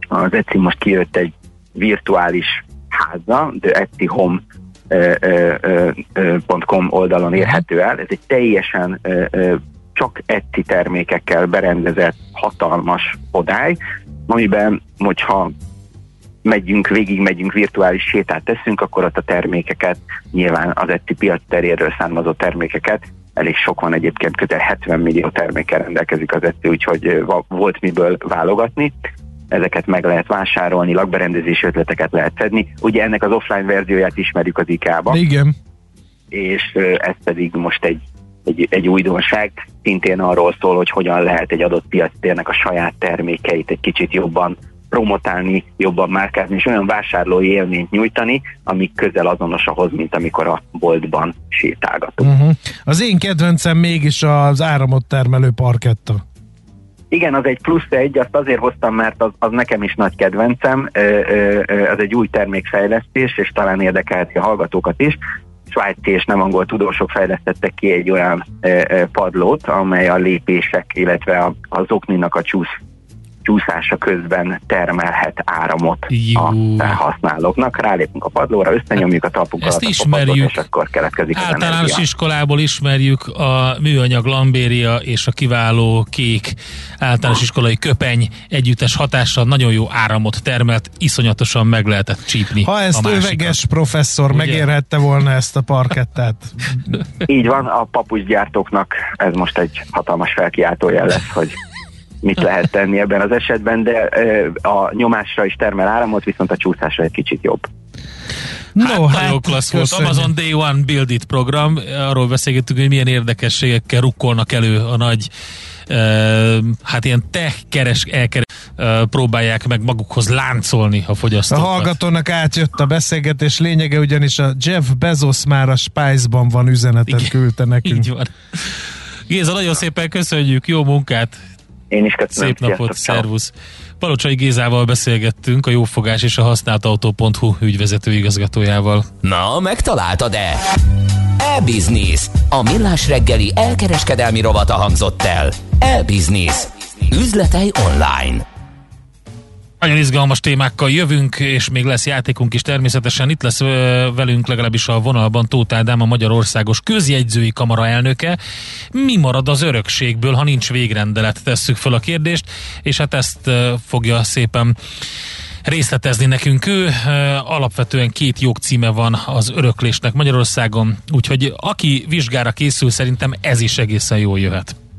Az Etsy most kijött egy virtuális háza, the Etsy Home ö, ö, ö, ö, .com oldalon érhető el. Ez egy teljesen csak Etsy termékekkel berendezett hatalmas odály, amiben, hogyha megyünk, végig megyünk, virtuális sétát teszünk, akkor ott a termékeket, nyilván az Etsy piac teréről származó termékeket, elég sok van egyébként, közel 70 millió termékkel rendelkezik az Etsy, úgyhogy volt miből válogatni ezeket meg lehet vásárolni, lakberendezési ötleteket lehet szedni. Ugye ennek az offline verzióját ismerjük az IK-ba, Igen. és ez pedig most egy, egy, egy újdonság, szintén arról szól, hogy hogyan lehet egy adott piactérnek a saját termékeit egy kicsit jobban promotálni, jobban márkázni, és olyan vásárlói élményt nyújtani, ami közel azonos ahhoz, mint amikor a boltban sétálgatunk. Uh-huh. Az én kedvencem mégis az áramot termelő parketta. Igen, az egy plusz egy, azt azért hoztam, mert az, az nekem is nagy kedvencem, az egy új termékfejlesztés, és talán érdekelheti a hallgatókat is. Svájci és nem angol tudósok fejlesztettek ki egy olyan padlót, amely a lépések, illetve az okninak a csúsz, csúszása közben termelhet áramot Jó. a felhasználóknak. Rálépünk a padlóra, összenyomjuk a talpunk Ezt alatt a padlót, ismerjük. és akkor keletkezik az Általános energia. iskolából ismerjük a műanyag lambéria és a kiváló kék általános iskolai köpeny együttes hatással nagyon jó áramot termelt, iszonyatosan meg lehetett csípni Ha ezt öveges professzor Ugye? megérhette volna ezt a parkettát. Így van, a papucsgyártóknak ez most egy hatalmas felkiáltójel lesz, hogy mit lehet tenni ebben az esetben, de a nyomásra is termel áramot, viszont a csúszásra egy kicsit jobb. Hát no, nagyon klassz volt. Amazon Day One Build It program. Arról beszélgettünk, hogy milyen érdekességekkel rukkolnak elő a nagy uh, hát ilyen tech keres, elkeres, uh, próbálják meg magukhoz láncolni a A fogyasztókat. hallgatónak átjött a beszélgetés lényege, ugyanis a Jeff Bezos már a Spice-ban van üzenetet Igen. küldte nekünk. Így van. Géza, nagyon szépen köszönjük, jó munkát, Én is köszönöm. szép napot, Sziasztok, szervusz. Palocsai Gézával beszélgettünk, a jófogás és a használtautó.hu ügyvezető igazgatójával. Na, megtaláltad-e? E-Business. A millás reggeli elkereskedelmi rovata hangzott el. E-Business. Üzletei online. Nagyon izgalmas témákkal jövünk, és még lesz játékunk is természetesen. Itt lesz velünk legalábbis a vonalban Tóth Ádám, a Magyarországos Közjegyzői Kamara elnöke. Mi marad az örökségből, ha nincs végrendelet? Tesszük fel a kérdést, és hát ezt fogja szépen részletezni nekünk ő. Alapvetően két jogcíme van az öröklésnek Magyarországon, úgyhogy aki vizsgára készül, szerintem ez is egészen jól jöhet.